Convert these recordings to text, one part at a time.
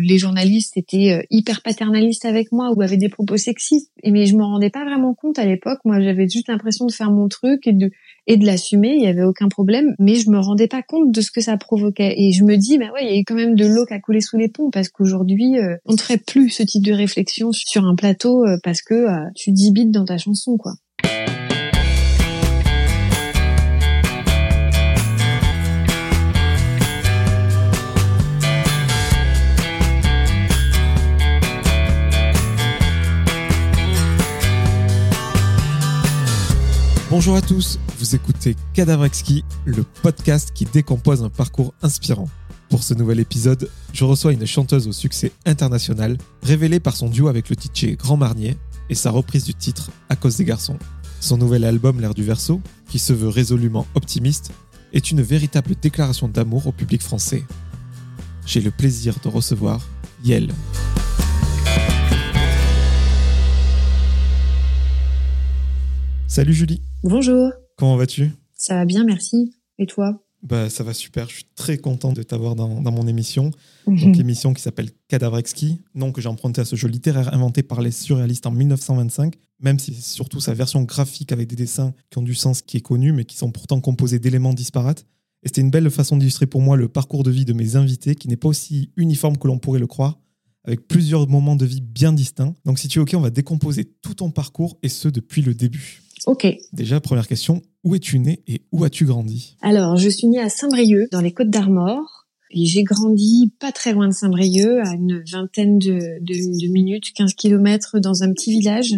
les journalistes étaient euh, hyper paternalistes avec moi ou avaient des propos sexistes. Mais je me rendais pas vraiment compte à l'époque. Moi, j'avais juste l'impression de faire mon truc et de et de l'assumer. Il y avait aucun problème, mais je me rendais pas compte de ce que ça provoquait. Et je me dis, bah ouais, il y a eu quand même de l'eau qui a coulé sous les ponts parce qu'aujourd'hui, euh, on ne ferait plus ce type de réflexion sur un plateau euh, parce que tu dis dans ta chanson, quoi. Bonjour à tous, vous écoutez Cadavrexki, le podcast qui décompose un parcours inspirant. Pour ce nouvel épisode, je reçois une chanteuse au succès international, révélée par son duo avec le DJ Grand Marnier et sa reprise du titre À cause des garçons. Son nouvel album L'air du verso, qui se veut résolument optimiste, est une véritable déclaration d'amour au public français. J'ai le plaisir de recevoir Yel. Salut Julie. Bonjour. Comment vas-tu? Ça va bien, merci. Et toi? Bah, ça va super. Je suis très content de t'avoir dans, dans, mon émission. Donc, émission qui s'appelle Cadavrexki, nom que j'ai emprunté à ce jeu littéraire inventé par les surréalistes en 1925, même si c'est surtout sa version graphique avec des dessins qui ont du sens qui est connu, mais qui sont pourtant composés d'éléments disparates. Et c'était une belle façon d'illustrer pour moi le parcours de vie de mes invités, qui n'est pas aussi uniforme que l'on pourrait le croire, avec plusieurs moments de vie bien distincts. Donc, si tu es OK, on va décomposer tout ton parcours, et ce depuis le début. Ok. Déjà, première question, où es-tu né et où as-tu grandi? Alors, je suis née à Saint-Brieuc, dans les Côtes d'Armor. Et j'ai grandi pas très loin de Saint-Brieuc, à une vingtaine de, de, minutes, 15 kilomètres, dans un petit village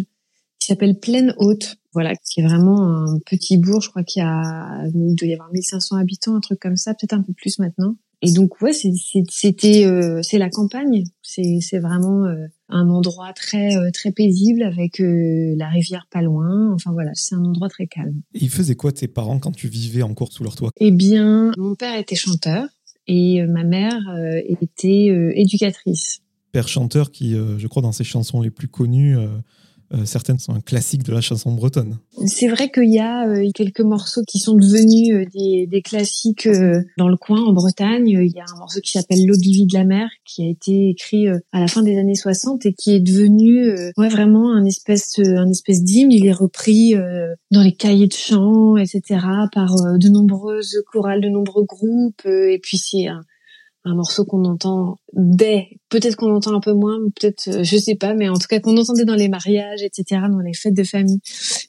qui s'appelle Plaine Haute. Voilà, qui est vraiment un petit bourg. Je crois qu'il y a, il doit y avoir 1500 habitants, un truc comme ça, peut-être un peu plus maintenant. Et donc ouais, c'était euh, c'est la campagne. C'est c'est vraiment euh, un endroit très euh, très paisible avec la rivière pas loin. Enfin voilà, c'est un endroit très calme. Et ils faisaient quoi tes parents quand tu vivais encore sous leur toit? Eh bien, mon père était chanteur et ma mère était éducatrice. Père chanteur qui, je crois, dans ses chansons les plus connues euh, certaines sont un classique de la chanson bretonne. C'est vrai qu'il y a euh, quelques morceaux qui sont devenus euh, des, classiques dans le coin, en Bretagne. Il y a un morceau qui s'appelle L'Ogivie de la mer, qui a été écrit à la fin des années 60 et qui est devenu vraiment un espèce, espèce d'hymne. Il est repris dans les cahiers de chant, etc., par de nombreuses chorales, de nombreux groupes. et puis c'est un, un morceau qu'on entend dès, peut-être qu'on entend un peu moins, peut-être, euh, je sais pas, mais en tout cas qu'on entendait dans les mariages, etc., dans les fêtes de famille.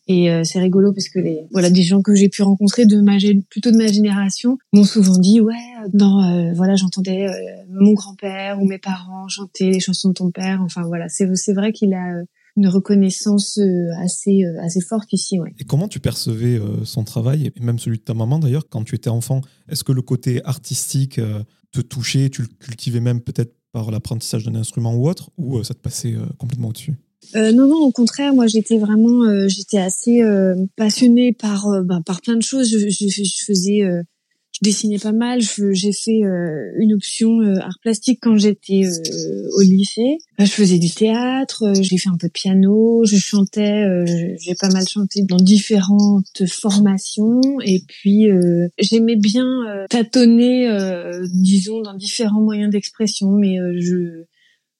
Et euh, c'est rigolo parce que les, voilà, des gens que j'ai pu rencontrer de ma, plutôt de ma génération m'ont souvent dit, ouais, dans, euh, voilà, j'entendais mon grand-père ou mes parents chanter les chansons de ton père. Enfin voilà, c'est, c'est vrai qu'il a une reconnaissance assez assez forte ici. Ouais. Et comment tu percevais son travail et même celui de ta maman d'ailleurs quand tu étais enfant? Est-ce que le côté artistique te touchait, tu le cultivais même peut-être par l'apprentissage d'un instrument ou autre, ou euh, ça te passait euh, complètement au-dessus? Euh, non, non, au contraire, moi j'étais vraiment, j'étais assez passionnée par ben, par plein de choses. Je faisais je dessinais pas mal. J'ai fait euh, une option euh, art plastique quand j'étais euh, au lycée. Je faisais du théâtre, j'ai fait un peu de piano, je chantais, j'ai pas mal chanté dans différentes formations. Et puis j'aimais bien tâtonner, disons, dans différents moyens d'expression. Mais je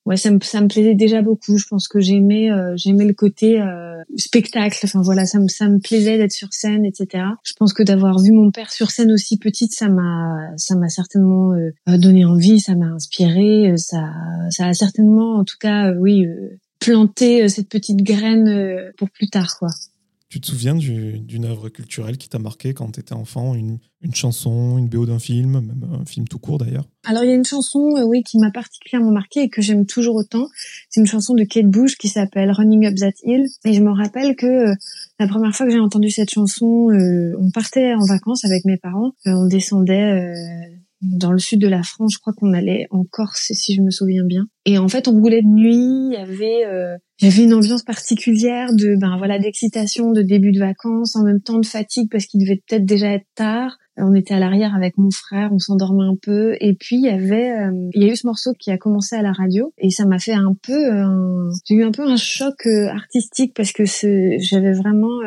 ouais ça me ça me plaisait déjà beaucoup. Je pense que j'aimais euh, j'aimais le côté euh, spectacle. Enfin voilà ça me ça me plaisait d'être sur scène etc je pense que d'avoir vu mon père sur scène aussi petite ça m'a ça m'a certainement euh, donné envie ça m'a inspiré ça ça a certainement en tout cas oui planté cette petite graine pour plus tard quoi tu te souviens d'une œuvre culturelle qui t'a marqué quand tu étais enfant une, chanson, une BO d'un film, même un film tout court d'ailleurs? Alors il y a une chanson, euh, oui, qui m'a particulièrement marqué et que j'aime toujours autant. C'est une chanson de Kate Bush qui s'appelle Running Up That Hill. Et je me rappelle que euh, la première fois que j'ai entendu cette chanson, euh, on partait en vacances avec mes parents. on descendait dans le sud de la France, je crois qu'on allait en Corse, si je me souviens bien. Et en fait, on roulait de nuit. Il y avait, euh, il y avait une ambiance particulière de, ben voilà, d'excitation, de début de vacances, en même temps de fatigue parce qu'il devait peut-être déjà être tard. On était à l'arrière avec mon frère, on s'endormait un peu. Et puis il y avait, euh, il y a eu ce morceau qui a commencé à la radio et ça m'a fait un peu, j'ai eu un peu un choc euh, artistique parce que j'avais vraiment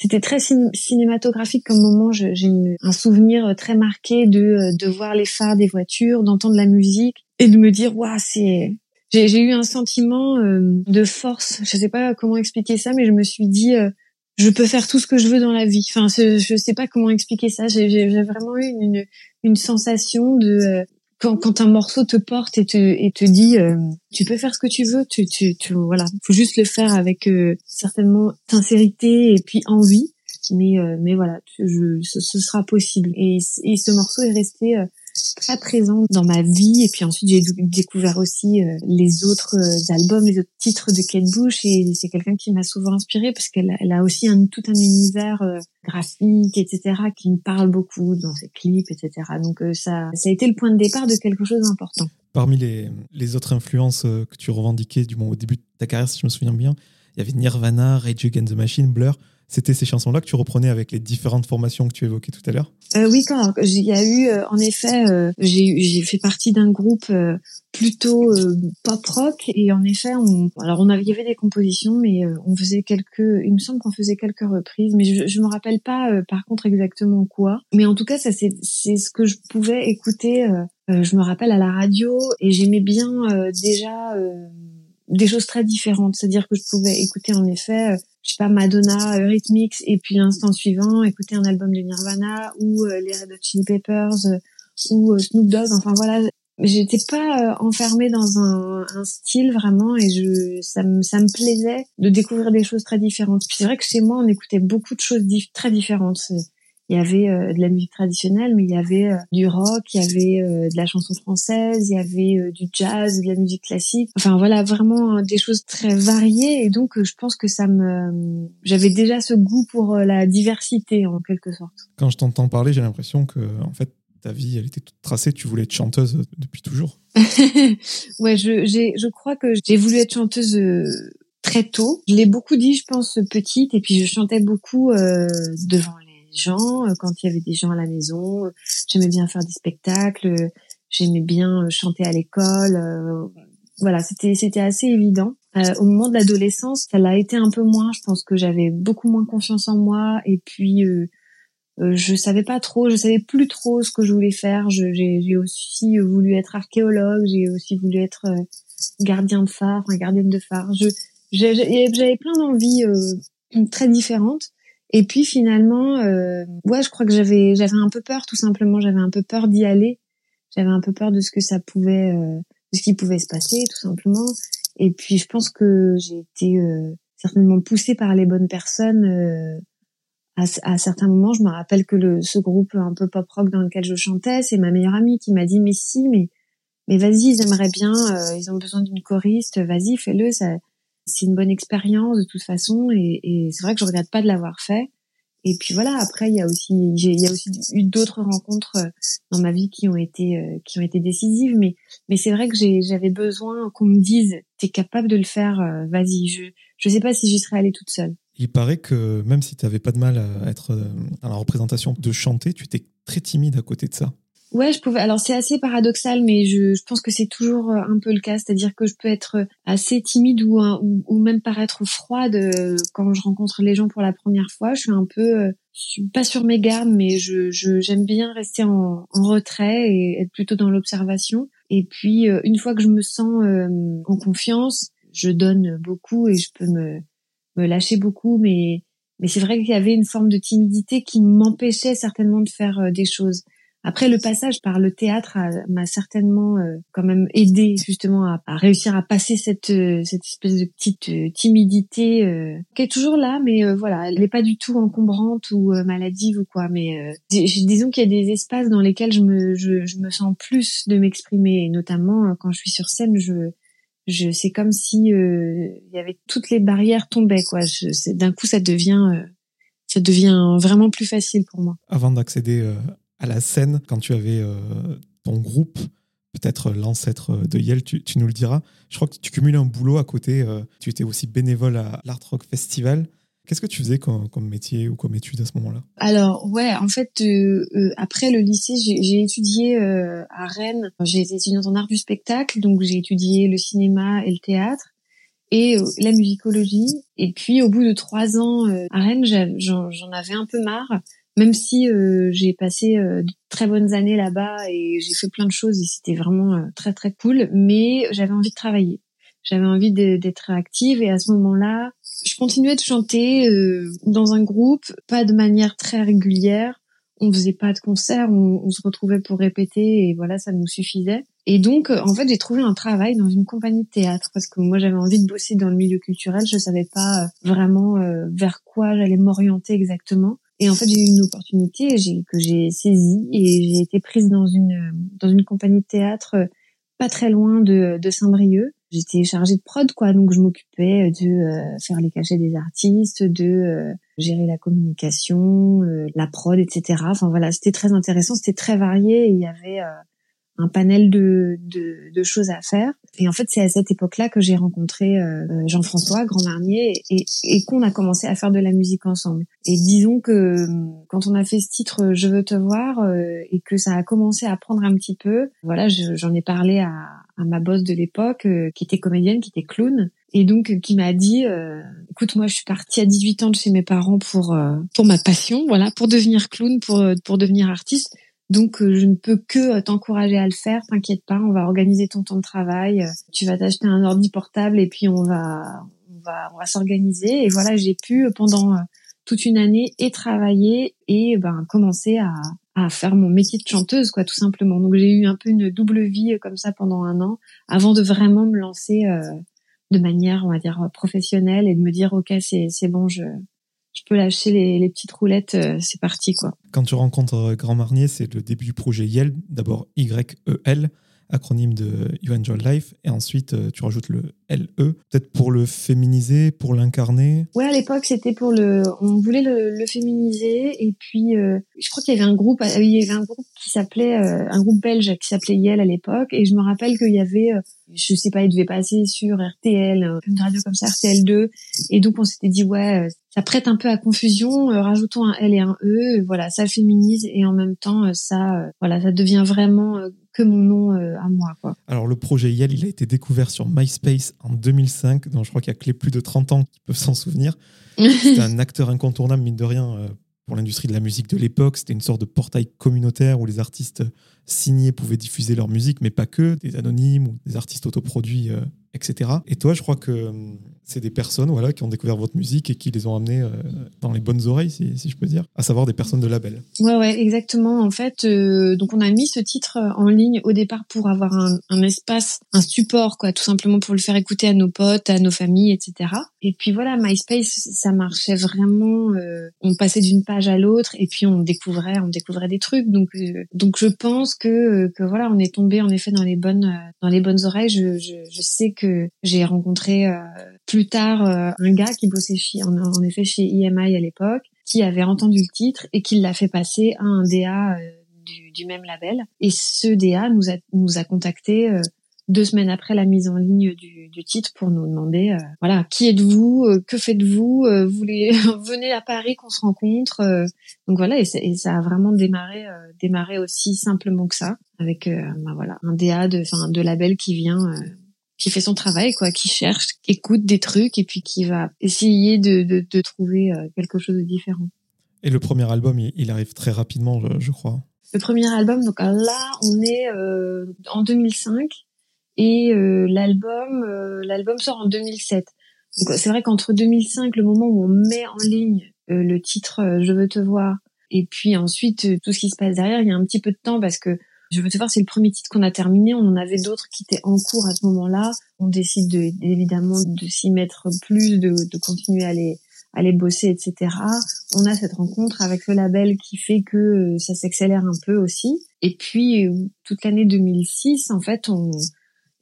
c'était très cinématographique comme moment. J'ai un souvenir très marqué de, de voir les phares des voitures, d'entendre la musique et de me dire waouh c'est j'ai eu un sentiment de force je sais pas comment expliquer ça mais je me suis dit je peux faire tout ce que je veux dans la vie. Enfin, je sais pas comment expliquer ça. J'ai vraiment eu une, une sensation de euh, quand, quand un morceau te porte et te, et te dit euh, tu peux faire ce que tu veux, tu, tu, tu voilà, faut juste le faire avec euh, certainement sincérité et puis envie. Mais mais voilà, je, ce, ce, sera possible. Et, et ce morceau est resté très présente dans ma vie. Et puis ensuite, j'ai découvert aussi euh, les autres euh, albums, les autres titres de Kate Bush. Et c'est quelqu'un qui m'a souvent inspirée parce qu'elle elle a aussi un, tout un univers euh, graphique, etc., qui me parle beaucoup dans ses clips, etc. Donc ça, ça a été le point de départ de quelque chose d'important. Parmi les, les autres influences que tu revendiquais du au début de ta carrière, si je me souviens bien, il y avait Nirvana, Rage Against the Machine, Blur. C'était ces chansons-là que tu reprenais avec les différentes formations que tu évoquais tout à l'heure? Euh, Oui, quand il y a eu, euh, en effet, euh, j'ai fait partie d'un groupe euh, plutôt pop rock et en effet, on, alors on avait, il y avait des compositions, mais on faisait quelques, il me semble qu'on faisait quelques reprises, mais je, je me rappelle pas par contre exactement quoi. Mais en tout cas, ça c'est ce que je pouvais écouter. je me rappelle à la radio et j'aimais bien déjà des choses très différentes. C'est-à-dire que je pouvais écouter en effet je sais pas Madonna euh, Rhythmix et puis l'instant suivant écouter un album de Nirvana ou euh, les Red Hot Chili Peppers euh, ou Snoop Dogg enfin voilà. J'étais pas enfermée dans un, un, style vraiment et je ça me ça me plaisait de découvrir des choses très différentes. Puis c'est vrai que chez moi on écoutait beaucoup de choses très différentes il y avait euh, de la musique traditionnelle, mais il y avait euh, du rock, il y avait euh, de la chanson française, il y avait du jazz, de la musique classique. Enfin voilà, vraiment des choses très variées. Et donc, je pense que ça me, j'avais déjà ce goût pour la diversité en quelque sorte. Quand je t'entends parler, j'ai l'impression que en fait ta vie, elle était toute tracée. Tu voulais être chanteuse depuis toujours. ouais, je, j'ai, je crois que j'ai voulu être chanteuse très tôt. Je l'ai beaucoup dit, je pense, petite, et puis je chantais beaucoup euh, devant les gens, euh, quand il y avait des gens à la maison. Euh, j'aimais bien faire des spectacles, euh, j'aimais bien chanter à l'école. Voilà, c'était c'était assez évident. au moment de l'adolescence, ça l'a été un peu moins. Je pense que j'avais beaucoup moins confiance en moi et puis je savais pas trop, je savais plus trop ce que je voulais faire. J'ai aussi voulu être archéologue, j'ai aussi voulu être gardien de phare, enfin gardienne de phare. J'avais plein d'envies très différentes et puis finalement, euh, ouais, je crois que j'avais j'avais un peu peur, tout simplement. J'avais un peu peur d'y aller. J'avais un peu peur de ce que ça pouvait, euh, de ce qui pouvait se passer, tout simplement. Et puis je pense que j'ai été euh, certainement poussée par les bonnes personnes. Euh, à, à, certains moments, je me rappelle que le, ce groupe un peu pop rock dans lequel je chantais, c'est ma meilleure amie qui m'a dit mais si, mais mais vas-y, ils aimeraient bien, euh, ils ont besoin d'une choriste, vas-y, fais-le, ça c'est une bonne expérience de toute façon et, c'est vrai que je regrette pas de l'avoir fait. Et puis voilà, après il y a aussi il y a aussi eu d'autres rencontres euh, dans ma vie qui ont été euh, qui ont été décisives mais mais c'est vrai que j'avais besoin qu'on me dise tu es capable de le faire, euh, vas-y, je je sais pas si j'y serais allée toute seule. Il paraît que même si tu avais pas de mal à être dans la représentation de chanter, tu étais très timide à côté de ça. Ouais, je pouvais. Alors c'est assez paradoxal, mais je, je pense que c'est toujours euh, un peu le cas, c'est-à-dire que je peux être euh, assez timide ou, ou, ou, même paraître froide euh, quand je rencontre les gens pour la première fois. Je suis un peu, je suis pas sur mes gardes, mais je j'aime bien rester en, en, retrait et être plutôt dans l'observation. Et puis une fois que je me sens en confiance, je donne beaucoup et je peux me me lâcher beaucoup, mais mais c'est vrai qu'il y avait une forme de timidité qui m'empêchait certainement de faire des choses. Après, le passage par le théâtre m'a certainement euh, quand même aidé justement à, à, réussir à passer cette euh, cette espèce de petite euh, timidité qui est toujours là, mais voilà, elle n'est pas du tout encombrante ou maladive ou quoi. Mais disons qu'il y a des espaces dans lesquels je me je, je me sens plus de m'exprimer, notamment quand je suis sur scène, je je c'est comme si il y avait toutes les barrières tombaient quoi. D'un coup, ça devient ça devient vraiment plus facile pour moi. Avant d'accéder à la scène quand tu avais euh, ton groupe, peut-être l'ancêtre de Yale, tu, nous le diras. Je crois que tu cumulais un boulot à côté. Euh, tu étais aussi bénévole à l'Art Rock Festival. Qu'est-ce que tu faisais comme, métier ou comme étude à ce moment-là? Alors ouais, en fait, euh, après le lycée, j'ai étudié à Rennes. J'ai été étudiante en art du spectacle, donc j'ai étudié le cinéma et le théâtre et la musicologie. Et puis au bout de trois ans à Rennes, j'en avais un peu marre même si j'ai passé de très bonnes années là-bas et j'ai fait plein de choses et c'était vraiment très très cool, mais j'avais envie de travailler. J'avais envie d'être active et à ce moment-là, je continuais de chanter euh, dans un groupe, pas de manière très régulière. On faisait pas de concerts, on, se retrouvait pour répéter et voilà, ça nous suffisait. Et donc, euh, en fait, j'ai trouvé un travail dans une compagnie de théâtre parce que moi, j'avais envie de bosser dans le milieu culturel. Je savais pas euh, vraiment vers quoi j'allais m'orienter exactement. Et en fait, j'ai eu une opportunité que j'ai saisie et j'ai été prise dans une dans une compagnie de théâtre pas très loin de, Saint-Brieuc. J'étais chargée de prod quoi donc je m'occupais de euh, faire les cachets des artistes de euh, gérer la communication euh, la prod etc enfin voilà c'était très intéressant c'était très varié il y avait un panel de, de, de, choses à faire. Et en fait, c'est à cette époque-là que j'ai rencontré euh, Jean-François Grand Marnier et, et qu'on a commencé à faire de la musique ensemble. Et disons que quand on a fait ce titre Je veux te voir euh, et que ça a commencé à prendre un petit peu, voilà, j'en ai parlé à, à ma boss de l'époque euh, qui était comédienne, qui était clown et donc qui m'a dit écoute moi je suis partie à 18 ans de chez mes parents pour pour ma passion voilà pour devenir clown pour pour devenir artiste donc euh, je ne peux que euh, t'encourager à le faire, t'inquiète pas, on va organiser ton temps de travail, euh, tu vas t'acheter un ordi portable et puis on va on va on va s'organiser et voilà, j'ai pu pendant toute une année et travailler et ben commencer à à faire mon métier de chanteuse quoi tout simplement. Donc j'ai eu un peu une double vie comme ça pendant un an avant de vraiment me lancer de manière on va dire professionnelle et de me dire OK, c'est c'est bon, je je peux lâcher les, petites roulettes, euh, c'est parti quoi. Quand tu rencontres Grand Marnier, c'est le début du projet YEL, d'abord Y-E-L, acronyme de You Enjoy Life, et ensuite euh, tu rajoutes le LE, peut-être pour le féminiser, pour l'incarner. Ouais, à l'époque c'était pour le, on voulait le, féminiser, et puis je crois qu'il y avait un groupe, il y avait un groupe qui s'appelait, un groupe belge qui s'appelait YEL à l'époque, et je me rappelle qu'il y avait je sais pas, il devait passer sur RTL, une radio comme ça, RTL2. Et donc on s'était dit ouais, ça prête un peu à confusion. Euh, rajoutons un L et un E, voilà, ça féminise et en même temps euh, ça, euh, voilà, ça devient vraiment que mon nom à moi. Quoi. Alors le projet Yale, il a été découvert sur MySpace en 2005, donc je crois qu'il y a que les plus de 30 ans qui peuvent s'en souvenir. C'était un acteur incontournable, mine de rien, pour l'industrie de la musique de l'époque. C'était une sorte de portail communautaire où les artistes signés pouvaient diffuser leur musique, mais pas que, des anonymes ou des artistes autoproduits etc. Et toi, je crois que euh, c'est des personnes voilà, qui ont découvert votre musique et qui les ont amenés euh, dans les bonnes oreilles, si, je peux dire, à savoir des personnes de label. Ouais, ouais, exactement. En fait, euh, donc on a mis ce titre en ligne au départ pour avoir un, espace, un support, quoi, tout simplement pour le faire écouter à nos potes, à nos familles, etc. Et puis voilà, MySpace, ça marchait vraiment. on passait d'une page à l'autre et puis on découvrait, on découvrait des trucs. Donc, donc je pense que que voilà, on est tombé en effet dans les bonnes dans les bonnes oreilles. Je, je, je sais que j'ai rencontré euh, plus tard euh, un gars qui bossait chez, en, effet chez EMI à l'époque, qui avait entendu le titre et qui l'a fait passer à un DA euh, du, du, même label. Et ce DA nous a, nous a contacté deux semaines après la mise en ligne du, du titre pour nous demander voilà qui êtes-vous? Que faites-vous? Vous voulez venez à Paris qu'on se rencontre donc voilà et, et, ça a vraiment démarré démarré aussi simplement que ça avec ben voilà un DA de enfin de label qui vient qui fait son travail, quoi, qui cherche, qui écoute des trucs et puis qui va essayer de, de, de trouver euh, quelque chose de différent. Et le premier album, il, arrive très rapidement, je, crois. Le premier album, donc là, on est euh, en 2005 et euh, l'album, euh, l'album sort en 2007. Donc c'est vrai qu'entre 2005, le moment où on met en ligne le titre "Je veux te voir" et puis ensuite tout ce qui se passe derrière, il y a un petit peu de temps parce que je veux te voir, c'est le premier titre qu'on a terminé. On en avait d'autres qui étaient en cours à ce moment-là. On décide de, évidemment de s'y mettre plus, de, de continuer à les, à bosser, etc. On a cette rencontre avec le label qui fait que euh, ça s'accélère un peu aussi. Et puis euh, toute l'année 2006, en fait, on,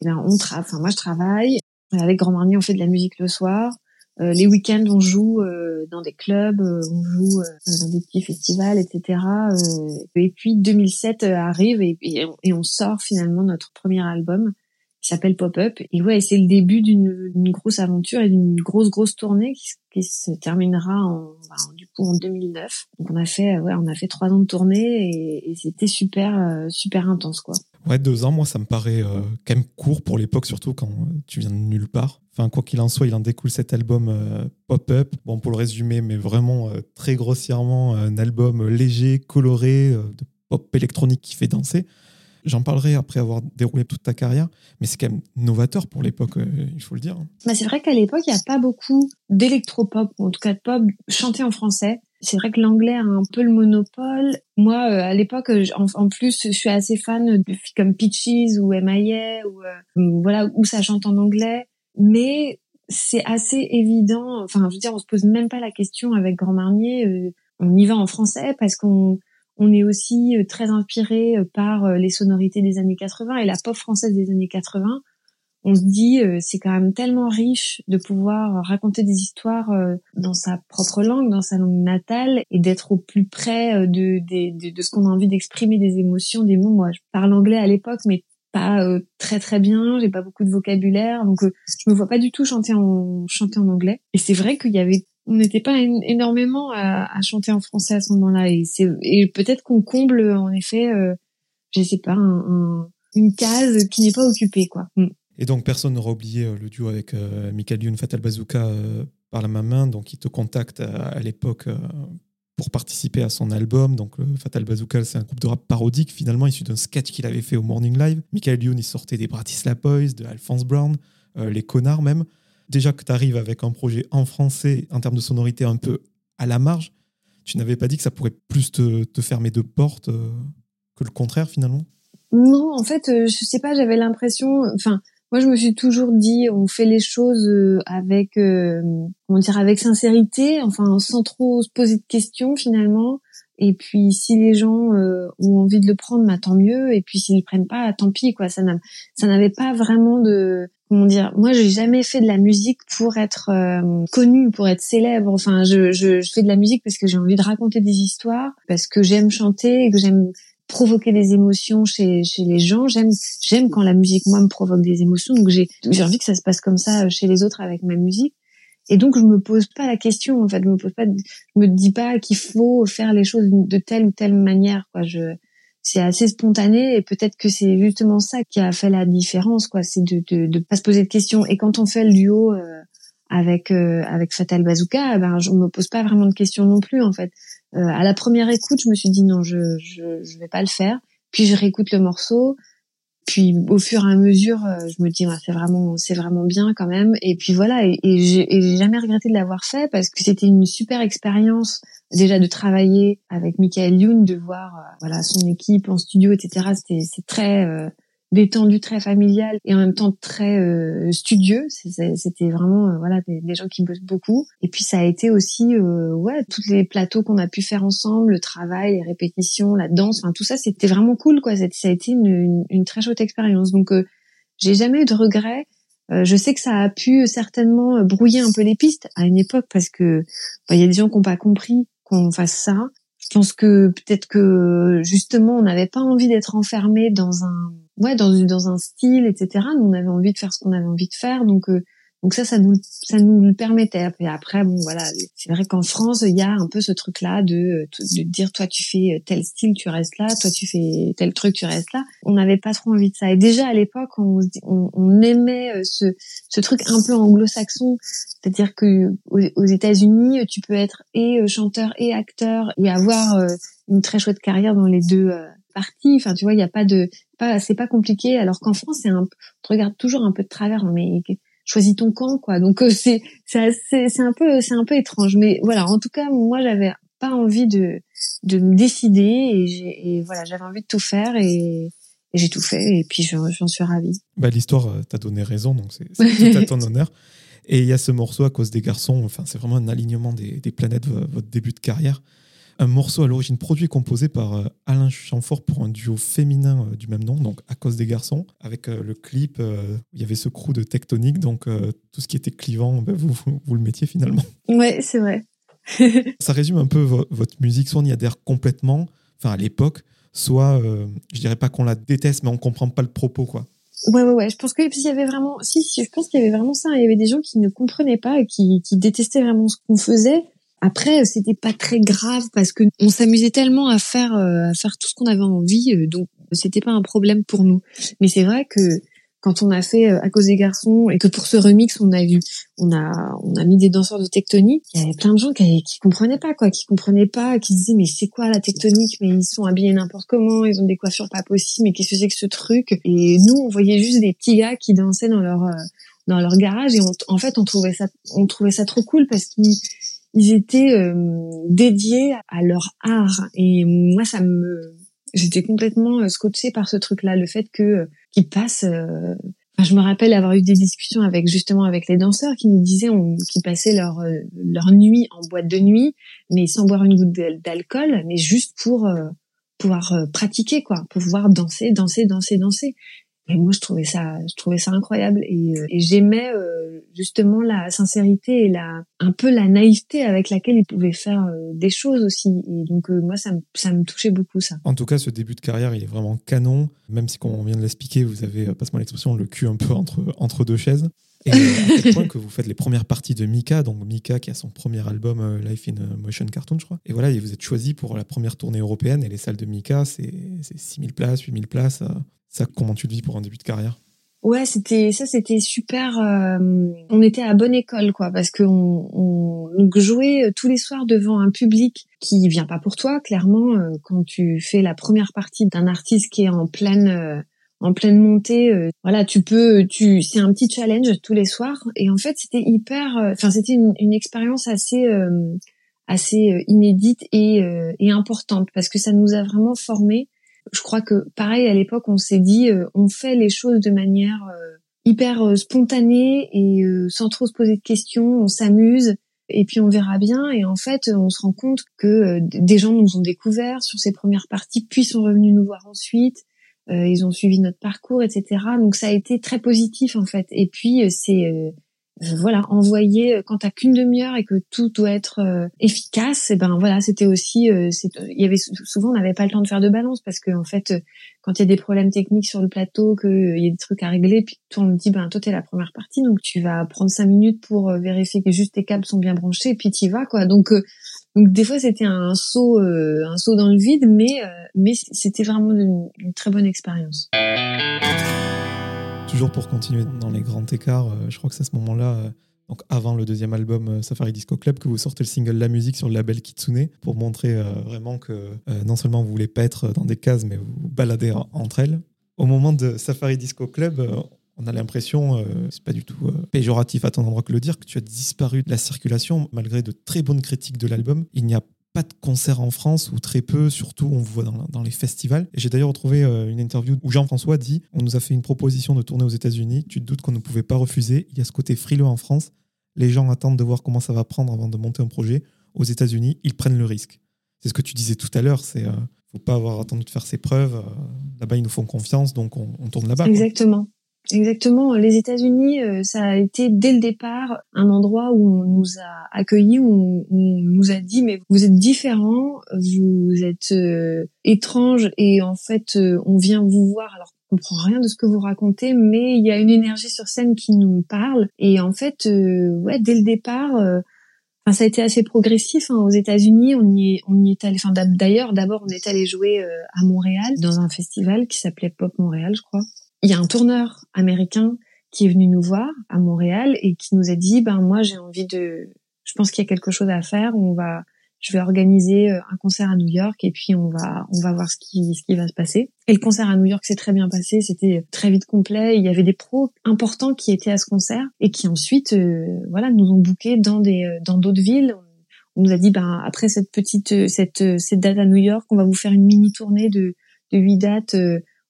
eh ben, on travaille. Enfin, moi, je travaille avec Grand Marnier. On fait de la musique le soir. Euh, les week-ends, on joue euh, dans des clubs, euh, on joue dans des petits festivals, etc. et puis 2007 arrive et, et, on sort finalement notre premier album qui s'appelle Pop-Up. Et ouais, c'est le début d'une grosse aventure et d'une grosse grosse tournée qui, se terminera en, bah, du coup en 2009. Donc on a fait ouais, on a fait trois ans de tournée et, c'était super euh, super intense quoi. Ouais, deux ans, moi, ça me paraît euh, quand même court pour l'époque, surtout quand euh, tu viens de nulle part. Enfin, quoi qu'il en soit, il en découle cet album Pop-Up. Bon, pour le résumer, mais vraiment très grossièrement, un album léger, coloré, de pop électronique qui fait danser. J'en parlerai après avoir déroulé toute ta carrière, mais c'est quand même novateur pour l'époque, euh, il faut le dire. Bah c'est vrai qu'à l'époque, il n'y a pas beaucoup d'électropop, ou en tout cas de pop chanté en français. C'est vrai que l'anglais a un peu le monopole. Moi, euh, à l'époque, en, plus, je suis assez fan de filles comme Peaches ou M.I.A. ou euh, voilà où ça chante en anglais. Mais c'est assez évident. Enfin, je veux dire, on se pose même pas la question avec Grand Marnier. on y va en français parce qu'on on est aussi euh, très inspiré euh, par euh, les sonorités des années 80 et la pop française des années 80. On se dit, c'est quand même tellement riche de pouvoir raconter des histoires dans sa propre langue, dans sa langue natale, et d'être au plus près de, ce qu'on a envie d'exprimer, des émotions, des mots. Moi, je parle anglais à l'époque, mais pas très très bien. J'ai pas beaucoup de vocabulaire, donc je me vois pas du tout chanter en anglais. Et c'est vrai qu'il y avait on n'était pas énormément à, chanter en français à ce moment-là. Et peut-être qu'on comble en effet euh, je sais pas une case qui n'est pas occupée quoi. Mm. et donc personne n'aura oublié euh, le duo avec euh, Michael Youn Fatal Bazooka euh, par la main. Donc il te contacte à, l'époque pour participer à son album. Donc Fatal Bazooka c'est un groupe de rap parodique finalement issu d'un sketch qu'il avait fait au Morning Live. Michael Youn il sortait des Bratislava Boys de Alphonse Brown les connards même déjà que tu arrives avec un projet en français, en termes de sonorité un peu à la marge, tu n'avais pas dit que ça pourrait plus te, fermer de portes euh, que le contraire finalement? Non, en fait, euh, je sais pas, j'avais l'impression, enfin, moi je me suis toujours dit, on fait les choses euh, avec, comment dire, avec sincérité, enfin, sans trop se poser de questions finalement. Et puis si les gens ont envie de le prendre, bah, tant mieux. Et puis s'ils ne prennent pas, tant pis quoi. Ça n'avait pas vraiment de comment dire moi j'ai jamais fait de la musique pour être euh, connue pour être célèbre. Enfin je, je, je, fais de la musique parce que j'ai envie de raconter des histoires parce que j'aime chanter que j'aime provoquer des émotions chez, chez les gens. J'aime j'aime quand la musique moi me provoque des émotions. Donc j'ai j'ai envie que ça se passe comme ça chez les autres avec ma musique. Et donc je me pose pas la question en fait. Je me pose pas je me dis pas qu'il faut faire les choses de telle ou telle manière quoi. Je c'est assez spontané et peut-être que c'est justement ça qui a fait la différence quoi. C'est de, de de pas se poser de questions. Et quand on fait le duo euh, avec euh, avec Fatal Bazooka eh ben je me pose pas vraiment de questions non plus en fait. Euh, à la première écoute je me suis dit non je je je vais pas le faire. Puis je réécoute le morceau puis au fur et à mesure je me dis c'est vraiment c'est vraiment bien quand même et puis voilà et, et j'ai jamais regretté de l'avoir fait parce que c'était une super expérience déjà de travailler avec Michael Youn, de voir euh, voilà son équipe en studio, etc. C'était c'est très euh, détendu, très familial et en même temps très euh, studieux. C'était vraiment voilà des, gens qui bossent beaucoup. Et puis ça a été aussi ouais tous les plateaux qu'on a pu faire ensemble, le travail, les répétitions, la danse, enfin tout ça c'était vraiment cool quoi. Ça a été une, une, très chouette expérience. Donc j'ai jamais eu de regrets. je sais que ça a pu certainement brouiller un peu les pistes à une époque parce que bah, il y a des gens qui n'ont pas compris qu'on fasse ça. Je pense que peut-être que justement on n'avait pas envie d'être enfermé dans un ouais dans un style etc. Nous on avait envie de faire ce qu'on avait envie de faire donc euh, donc ça, ça nous, ça nous le permettait. Et après, bon, voilà, c'est vrai qu'en France, il y a un peu ce truc-là de, de dire, toi, tu fais tel style, tu restes là, toi, tu fais tel truc, tu restes là. On n'avait pas trop envie de ça. Et déjà à l'époque, on, aimait euh, ce, ce truc un peu anglo-saxon, c'est-à-dire que aux, États-Unis, tu peux être et euh, chanteur et acteur et avoir euh, une très chouette carrière dans les deux parties. Enfin, tu vois, il n'y a pas de, pas, c'est pas compliqué. Alors qu'en France, c'est un, on te regarde toujours un peu de travers. Mais choisis ton camp quoi. Donc euh, c'est c'est c'est un peu c'est un peu étrange. Mais voilà en tout cas moi j'avais pas envie de de me décider et, et voilà j'avais envie de tout faire et, j'ai tout fait et puis j'en suis ravie. Bah l'histoire euh, t'a donné raison donc c'est tout à ton honneur. Et il y a ce morceau à cause des garçons enfin c'est vraiment un alignement des, des planètes votre début de carrière un morceau à l'origine produit et composé par euh, Alain Chamfort pour un duo féminin euh, du même nom, donc à cause des garçons, avec euh, le clip, il y avait ce crew de tectonique, donc tout ce qui était clivant, ben, vous, vous, le mettiez finalement. Ouais, c'est vrai. Ça résume un peu votre musique, soit on y adhère complètement, enfin à l'époque, soit je dirais pas qu'on la déteste, mais on comprend pas le propos, quoi. Ouais, ouais, ouais. Je pense que il y avait vraiment, si, si, je pense qu'il y avait vraiment ça. Il y avait des gens qui ne comprenaient pas et qui, qui détestaient vraiment ce qu'on faisait. Après, c'était pas très grave parce que on s'amusait tellement à faire, à faire tout ce qu'on avait envie, donc c'était pas un problème pour nous. Mais c'est vrai que quand on a fait euh, à cause des garçons et que pour ce remix on a vu on a on a mis des danseurs de tectonique il y avait plein de gens qui qui comprenaient pas quoi qui comprenaient pas qui disaient mais c'est quoi la tectonique? Mais ils sont habillés n'importe comment ils ont des coiffures pas possibles mais qu'est-ce que c'est que ce truc? Et nous on voyait juste des petits gars qui dansaient dans leur euh, dans leur garage et en fait on trouvait ça on trouvait ça trop cool parce qu'ils ils étaient euh, dédiés à leur art et moi ça me j'étais complètement euh, scotchée par ce truc-là, le fait que euh, qu'ils passent. Euh, je me rappelle avoir eu des discussions avec justement avec les danseurs qui nous disaient qu'ils passaient leur leur nuit en boîte de nuit, mais sans boire une goutte d'alcool, mais juste pour pouvoir pratiquer quoi, pour pouvoir danser, danser, danser, danser. Et moi, je trouvais ça, je trouvais ça incroyable et, euh, j'aimais euh, justement la sincérité et la, un peu la naïveté avec laquelle il pouvait faire euh, des choses aussi. Et donc moi, ça me, ça me touchait beaucoup ça. En tout cas, ce début de carrière, il est vraiment canon. Même si, comme on vient de l'expliquer, vous avez, passe-moi l'expression, le cul un peu entre entre deux chaises. Et à quel point que vous faites les premières parties de Mika, donc Mika qui a son premier album Life in Motion Cartoon, je crois. Et voilà, et vous êtes choisi pour la première tournée européenne et les salles de Mika, c'est 6000 places, 8000 places. Ça, comment tu le vis pour un début de carrière? Ouais, c'était ça, c'était super. Euh, on était à bonne école, quoi, parce que on, on, jouait euh, tous les soirs devant un public qui vient pas pour toi. Clairement, euh, quand tu fais la première partie d'un artiste qui est en pleine en pleine montée, voilà, tu peux, tu, c'est un petit challenge tous les soirs. Et en fait, c'était hyper, enfin, c'était une, une, expérience assez assez inédite et, et importante parce que ça nous a vraiment formés je crois que pareil à l'époque on s'est dit euh, on fait les choses de manière euh, hyper euh, spontanée et sans trop se poser de questions, on s'amuse et puis on verra bien. Et en fait on se rend compte que des gens nous ont découvert sur ces premières parties puis sont revenus nous voir ensuite. Ils ont suivi notre parcours etc donc ça a été très positif en fait. Et puis c'est euh, voilà envoyer euh, quand t'as qu'une demi-heure et que tout doit être euh, efficace et ben voilà c'était aussi il y avait souvent on n'avait pas le temps de faire de balance parce que en fait quand il y a des problèmes techniques sur le plateau qu'il y a des trucs à régler puis on me dit ben toi t'es la première partie donc tu vas prendre cinq minutes pour vérifier que juste tes câbles sont bien branchés et puis t'y vas quoi donc donc des fois c'était un saut un saut dans le vide mais mais c'était vraiment une très bonne expérience. Toujours pour continuer dans les grands écarts, euh, je crois que c'est à ce moment-là, euh, donc avant le deuxième album euh, Safari Disco Club, que vous sortez le single La Musique sur le label Kitsune pour montrer vraiment que non seulement vous voulez pas être dans des cases, mais vous baladez entre elles. Au moment de Safari Disco Club, on a l'impression, c'est pas du tout péjoratif à ton endroit que le dire, que tu as disparu de la circulation malgré de très bonnes critiques de l'album. Il n'y a pas de concerts en France ou très peu, surtout on voit dans, les festivals. J'ai d'ailleurs retrouvé euh, une interview où Jean-François dit On nous a fait une proposition de tourner aux États-Unis, tu te doutes qu'on ne pouvait pas refuser. Il y a ce côté frileux en France. Les gens attendent de voir comment ça va prendre avant de monter un projet. Aux États-Unis, ils prennent le risque. C'est ce que tu disais tout à l'heure, c'est. euh, faut pas avoir attendu de faire ses preuves. Euh, là-bas, ils nous font confiance, donc on, tourne là-bas. Exactement. Exactement. Les États-Unis, euh, ça a été dès le départ un endroit où on nous a accueillis, où on, nous a dit mais vous êtes différents, vous êtes euh, étranges et en fait euh, on vient vous voir alors on comprend rien de ce que vous racontez, mais il y a une énergie sur scène qui nous parle et en fait ouais dès le départ. Ça a été assez progressif hein. aux États-Unis. On y est, on y est allé. Enfin, d'ailleurs, d'abord, on est allé jouer à Montréal dans un festival qui s'appelait Pop Montréal, je crois il y a un tourneur américain qui est venu nous voir à Montréal et qui nous a dit ben moi j'ai envie de je pense qu'il y a quelque chose à faire. On va je vais organiser euh, un concert à New York et puis on va on va voir ce qui ce qui va se passer. Et le concert à New York s'est très bien passé. C'était très vite complet. Il y avait des pros importants qui étaient à ce concert et qui ensuite euh, voilà nous ont booké dans des euh, dans d'autres villes. On nous a dit ben après cette petite cette cette date à New York on va vous faire une mini tournée de de huit dates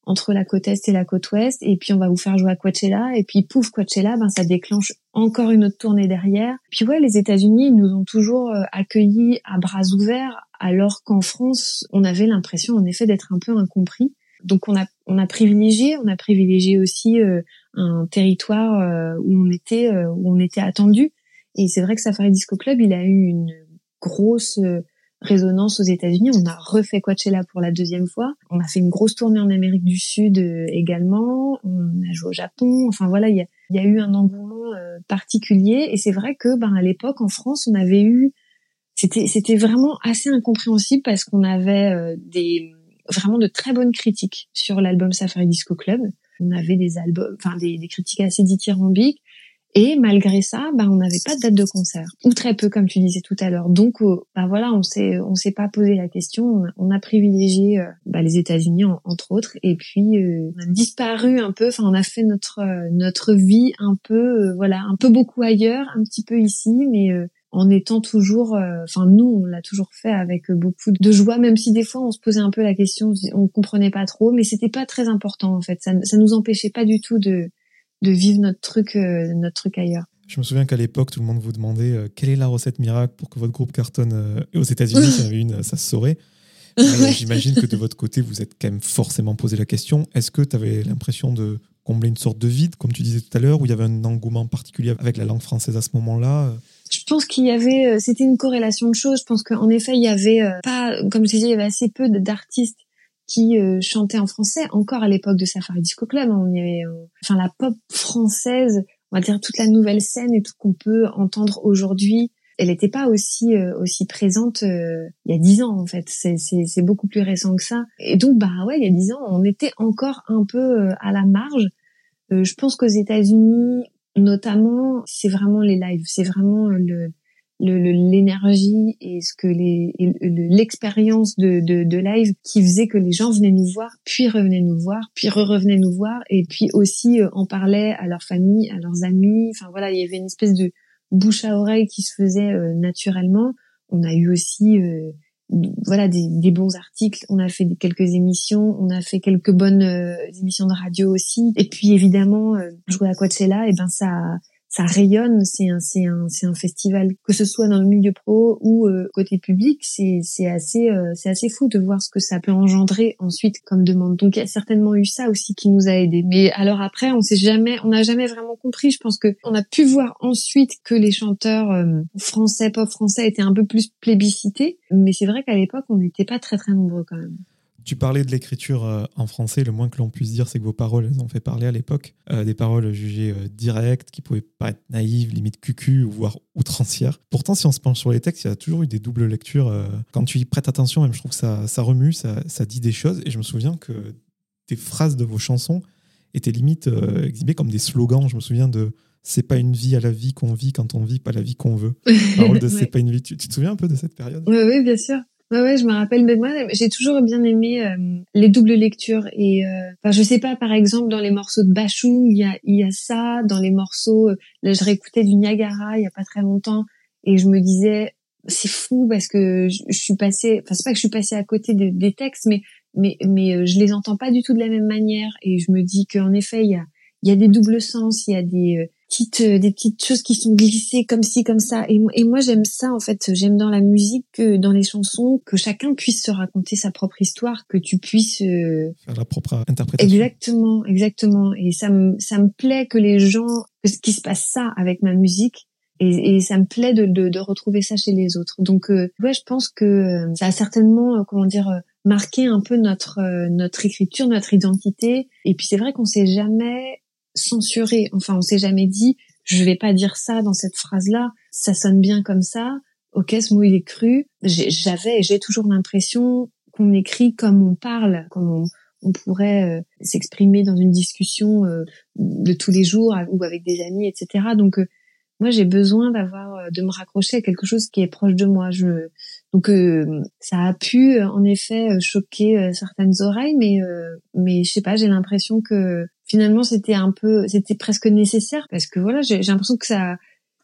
entre la côte est et la côte ouest, et puis on va vous faire jouer à Coachella, et puis pouf Coachella, ben ça déclenche encore une autre tournée derrière. Puis ouais, les États-Unis nous ont toujours euh, accueillis à bras ouverts, alors qu'en France, on avait l'impression en effet d'être un peu incompris. Donc on a on a privilégié, on a privilégié aussi euh, un territoire euh, où on était où on était attendu. Et c'est vrai que Safari Disco Club, il a eu une grosse résonance aux États-Unis. On a refait Coachella pour la deuxième fois. On a fait une grosse tournée en Amérique du Sud euh, également. On a joué au Japon. Enfin voilà, il y a, eu un engouement euh, particulier. Et c'est vrai que ben à l'époque en France, on avait eu c'était vraiment assez incompréhensible parce qu'on avait euh, des vraiment de très bonnes critiques sur l'album Safari Disco Club. On avait des albums, enfin des critiques assez dithyrambiques. Et malgré ça, bah, on n'avait pas de date de concert, ou très peu, comme tu disais tout à l'heure. Donc, euh, bah voilà, on s'est, on s'est pas posé la question. On a, privilégié euh, bah, les États-Unis entre autres, et puis euh, on a disparu un peu. Enfin, on a fait notre notre vie un peu, voilà, un peu beaucoup ailleurs, un petit peu ici, mais en étant toujours, enfin nous, on l'a toujours fait avec beaucoup de joie, même si des fois on se posait un peu la question, on comprenait pas trop, mais c'était pas très important en fait. Ça, ça nous empêchait pas du tout de de vivre notre truc, euh, notre truc ailleurs. Je me souviens qu'à l'époque, tout le monde vous demandait euh, quelle est la recette miracle pour que votre groupe cartonne euh, aux États-Unis. Y en avait une, ça se saurait. J'imagine que de votre côté, vous êtes quand même forcément posé la question. Est-ce que tu avais l'impression de combler une sorte de vide, comme tu disais tout à l'heure, où il y avait un engouement particulier avec la langue française à ce moment-là? Je pense qu'il y avait, c'était une corrélation de choses. Je pense qu'en effet, il y avait pas, comme je disais, il y avait assez peu d'artistes qui euh, chantait en français encore à l'époque de Safari Disco Club. Hein. on y avait, euh, enfin la pop française, on va dire toute la nouvelle scène et tout qu'on peut entendre aujourd'hui. Elle n'était pas aussi euh, aussi présente il y a dix ans en fait. C'est beaucoup plus récent que ça. Et donc bah ouais, il y a dix ans, on était encore un peu à la marge. je pense qu'aux États-Unis, notamment, c'est vraiment les lives, c'est vraiment le l'énergie et ce que les l'expérience de, de, de, live qui faisait que les gens venaient nous voir puis revenaient nous voir puis re revenaient nous voir. Et puis aussi euh, en parlaient à leur famille à leurs amis. Enfin voilà il y avait une espèce de bouche à oreille qui se faisait euh, naturellement. On a eu aussi euh, voilà des, des, bons articles. On a fait quelques émissions. On a fait quelques bonnes émissions de radio aussi. Et puis évidemment jouer à Coachella et ben ça ça rayonne, c'est un, c'est un, c'est un festival, que ce soit dans le milieu pro ou euh, côté public, c'est, c'est assez, euh, c'est assez fou de voir ce que ça peut engendrer ensuite comme demande. Donc il y a certainement eu ça aussi qui nous a aidés. Mais alors après, on s'est jamais, on n'a jamais vraiment compris. Je pense que on a pu voir ensuite que les chanteurs euh, français, pop français étaient un peu plus plébiscités. Mais c'est vrai qu'à l'époque, on n'était pas très très nombreux quand même. Tu parlais de l'écriture euh, en français. Le moins que l'on puisse dire, c'est que vos paroles, elles ont fait parler à l'époque. Euh, des paroles jugées euh, directes, qui pouvaient pas être naïves, limite cucu, voire outrancières. Pourtant, si on se penche sur les textes, il y a toujours eu des doubles lectures. quand tu y prêtes attention, même, je trouve que ça, ça remue, ça, ça, dit des choses. Et je me souviens que des phrases de vos chansons étaient limite exhibées comme des slogans. Je me souviens de c'est pas une vie à la vie qu'on vit quand on vit, pas la vie qu'on veut. Parole de c'est pas une vie. Tu, tu, te souviens un peu de cette période? Oui, oui, bien sûr. Ouais, ouais, je me rappelle. Mais moi, j'ai toujours bien aimé euh, les doubles lectures. Et euh, enfin, je sais pas, par exemple, dans les morceaux de Bachung, il y a, y a ça. Dans les morceaux, euh, là, je réécoutais du Niagara il y a pas très longtemps, et je me disais, c'est fou parce que je, suis passée. Enfin, c'est pas que je suis passée à côté des textes, mais mais mais euh, je les entends pas du tout de la même manière. Et je me dis qu'en effet, il y a il y a des doubles sens, il y a des petites euh, des petites choses qui sont glissées comme ci comme ça. Et, et moi j'aime ça en fait. J'aime dans la musique que dans les chansons que chacun puisse se raconter sa propre histoire que tu puisses euh... faire la propre interprétation. Exactement exactement. Et ça me ça me plaît que les gens que ce qui se passe ça avec ma musique et, et ça me plaît de, de, de, retrouver ça chez les autres. Donc euh, ouais je pense que euh, ça a certainement comment dire marqué un peu notre notre écriture notre identité. Et puis c'est vrai qu'on s'est jamais censuré. Enfin, on s'est jamais dit, je vais pas dire ça dans cette phrase-là. Ça sonne bien comme ça. Ok, ce mot il est cru. J'avais, j'ai toujours l'impression qu'on écrit comme on parle, comme on, pourrait euh, s'exprimer dans une discussion euh, de tous les jours ou avec des amis, etc. Donc euh, moi j'ai besoin d'avoir de me raccrocher à quelque chose qui est proche de moi. Je donc ça a pu en effet choquer certaines oreilles, mais mais je sais pas, j'ai l'impression que finalement c'était un peu c'était presque nécessaire parce que voilà j'ai l'impression que ça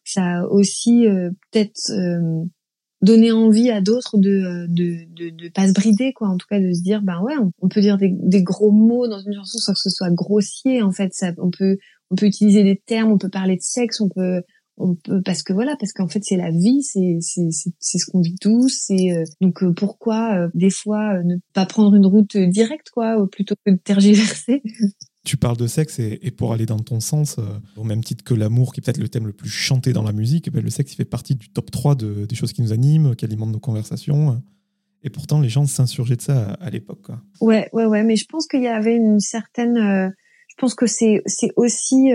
ça a aussi euh, peut-être euh, donné envie à d'autres de, de de de pas se brider quoi. En tout cas de se dire ben ouais on, peut dire des, des, gros mots dans une chanson sans que ce soit grossier en fait. Ça on peut on peut utiliser des termes on peut parler de sexe on peut on peut parce que voilà parce qu'en fait c'est la vie c'est c'est c'est ce qu'on vit tous c'est euh, donc pourquoi des fois ne pas prendre une route directe quoi plutôt que de tergiverser? Tu parles de sexe et, pour aller dans ton sens, au même titre que l'amour, qui est peut-être le thème le plus chanté dans la musique, ben, le sexe fait partie du top 3 des choses qui nous animent, qui alimentent nos conversations. Et pourtant, les gens s'insurgeaient de ça à, l'époque. Ouais, ouais, ouais. Mais je pense qu'il y avait une certaine. je pense que c'est c'est aussi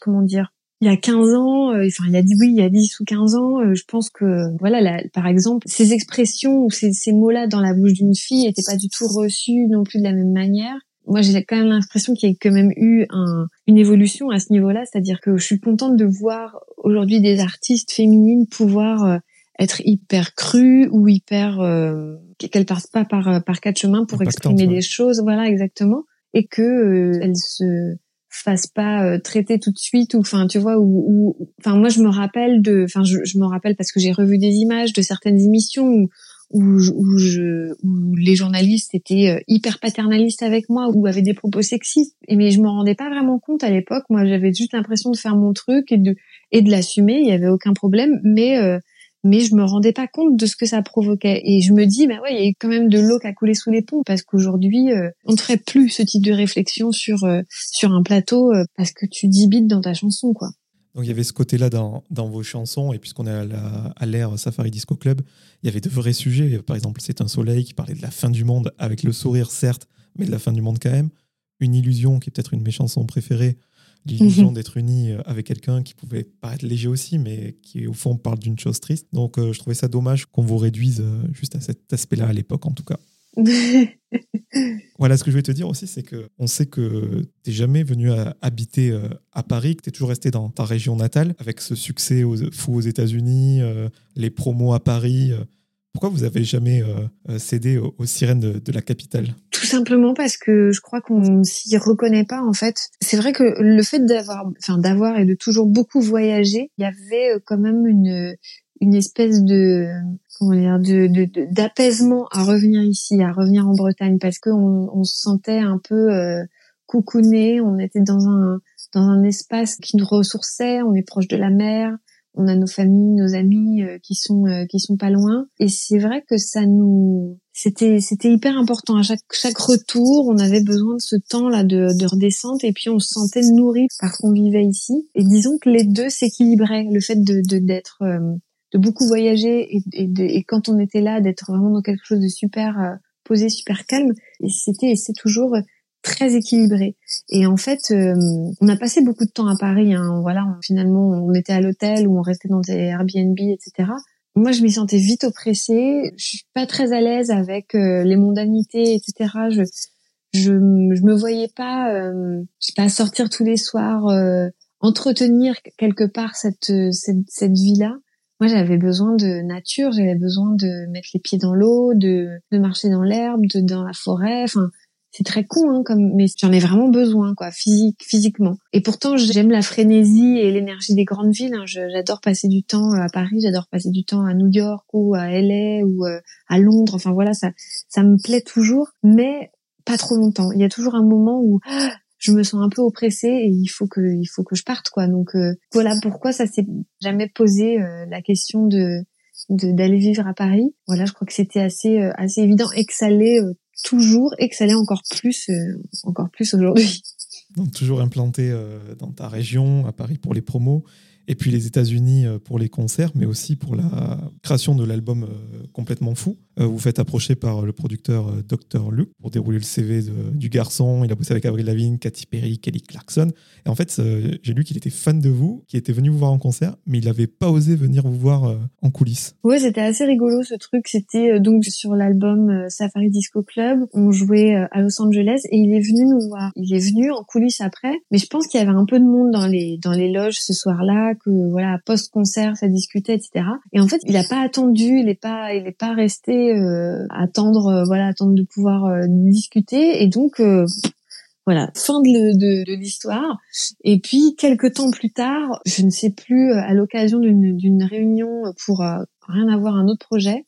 comment dire il y a 15 ans, euh, enfin il y a dit oui, il y a 10 ou 15 ans, euh, je pense que voilà, par exemple, ces expressions ou ces, ces mots-là dans la bouche d'une fille n'étaient pas du tout reçus non plus de la même manière. Moi, j'ai quand même l'impression qu'il y a quand même eu un, une évolution à ce niveau-là, c'est-à-dire que je suis contente de voir aujourd'hui des artistes féminines pouvoir euh, être hyper crues ou hyper euh, qu'elles passent pas par par quatre chemins pour exprimer des choses, voilà exactement, et que elles se fasse pas euh, traiter tout de suite ou enfin tu vois ou enfin moi je me rappelle de enfin je, je me rappelle parce que j'ai revu des images de certaines émissions où où, où, je, où les journalistes étaient euh, hyper paternalistes avec moi ou avaient des propos sexistes mais je me rendais pas vraiment compte à l'époque moi j'avais juste l'impression de faire mon truc et de et de l'assumer il y avait aucun problème mais euh, mais je me rendais pas compte de ce que ça provoquait. Et je me dis, bah ouais, il y a quand même de l'eau qui a coulé sous les ponts parce qu'aujourd'hui, euh, on ne ferait plus ce type de réflexion sur euh, sur un plateau euh, parce que tu dis dans ta chanson, quoi. Donc il y avait ce côté-là dans, dans, vos chansons, et puisqu'on est à l'ère Safari Disco Club, il y avait de vrais sujets. Par exemple, C'est un soleil qui parlait de la fin du monde, avec le sourire certes, mais de la fin du monde quand même. Une illusion, qui est peut-être une de mes chansons préférées, l'illusion d'être uni euh, avec quelqu'un qui pouvait paraître léger aussi, mais qui au fond parle d'une chose triste. Donc euh, je trouvais ça dommage qu'on vous réduise euh, juste à cet aspect-là à l'époque en tout cas. voilà, ce que je vais te dire aussi, c'est que on sait que tu n'es jamais venu habiter à Paris, que tu es toujours resté dans ta région natale, avec ce succès fou aux États-Unis, les promos à Paris. Pourquoi vous avez jamais euh, euh, cédé aux, sirènes de, la capitale? Tout simplement parce que je crois qu'on s'y reconnaît pas en fait. C'est vrai que le fait d'avoir, enfin d'avoir et de toujours beaucoup voyager, il y avait euh, quand même une une espèce de de d'apaisement à revenir ici, à revenir en Bretagne parce qu'on on se sentait un peu euh, coucouné, on était dans un dans un espace qui nous ressourçait, on est proche de la mer, on a nos familles, nos amis euh, qui sont euh, qui sont pas loin. Et c'est vrai que ça nous c'était c'était hyper important. À chaque chaque retour, on avait besoin de ce temps là de, de redescente. Et puis on se sentait nourri parce qu'on vivait ici. Et disons que les deux s'équilibraient, le fait de d'être euh, de, beaucoup voyager et, et, et, quand on était là d'être vraiment dans quelque chose de super posé, super calme et c'était et c'est toujours très équilibré. Et en fait, euh, on a passé beaucoup de temps à Paris. Hein. Voilà, finalement, on était à l'hôtel ou on restait dans des Airbnb, etc. Moi, je m'y sentais vite oppressée. Je suis pas très à l'aise avec euh, les mondanités, etc. Je, je, je me voyais pas, euh, je sais pas, sortir tous les soirs, euh, entretenir quelque part cette cette, cette vie-là. Moi, j'avais besoin de nature, j'avais besoin de mettre les pieds dans l'eau, de, de marcher dans l'herbe, de dans la forêt. Enfin, c'est très con hein, comme mais j'en ai vraiment besoin quoi physique physiquement et pourtant j'aime la frénésie et l'énergie des grandes villes hein. j'adore passer du temps à Paris j'adore passer du temps à New York ou à LA ou euh, à Londres enfin voilà ça ça me plaît toujours mais pas trop longtemps il y a toujours un moment où ah, je me sens un peu oppressée et il faut que il faut que je parte quoi. Donc euh, voilà pourquoi ça s'est jamais posé euh, la question de d'aller vivre à Paris. Voilà je crois que c'était assez assez évident. Et que ça allait toujours et que ça encore plus, euh, encore plus aujourd'hui. Donc toujours implanté euh, dans ta région, à Paris pour les promos, et puis les États-Unis euh, pour les concerts, mais aussi pour la création de l'album complètement fou. Euh, vous faites approcher par le producteur euh, Dr. Luke pour dérouler le CV du garçon. Il a bossé avec Avril Lavigne, Katy Perry, Kelly Clarkson. Et en fait, euh, j'ai lu qu'il était fan de vous, qu'il était venu vous voir en concert, mais il n'avait pas osé venir vous voir en coulisses. Ouais, c'était assez rigolo ce truc. C'était donc sur l'album Safari Disco Club. On jouait à Los Angeles et il est venu nous voir. Il est venu en coulisses après, mais je pense qu'il y avait un peu de monde dans les dans les loges ce soir-là, que voilà post concert ça discutait, etc. Et en fait, il n'a pas attendu, il n'est pas il est pas resté euh, attendre, euh, voilà, attendre de pouvoir euh, discuter. Et donc, voilà, fin de l'histoire. Et puis quelques temps plus tard, je ne sais plus, à l'occasion d'une réunion pour rien avoir un autre projet,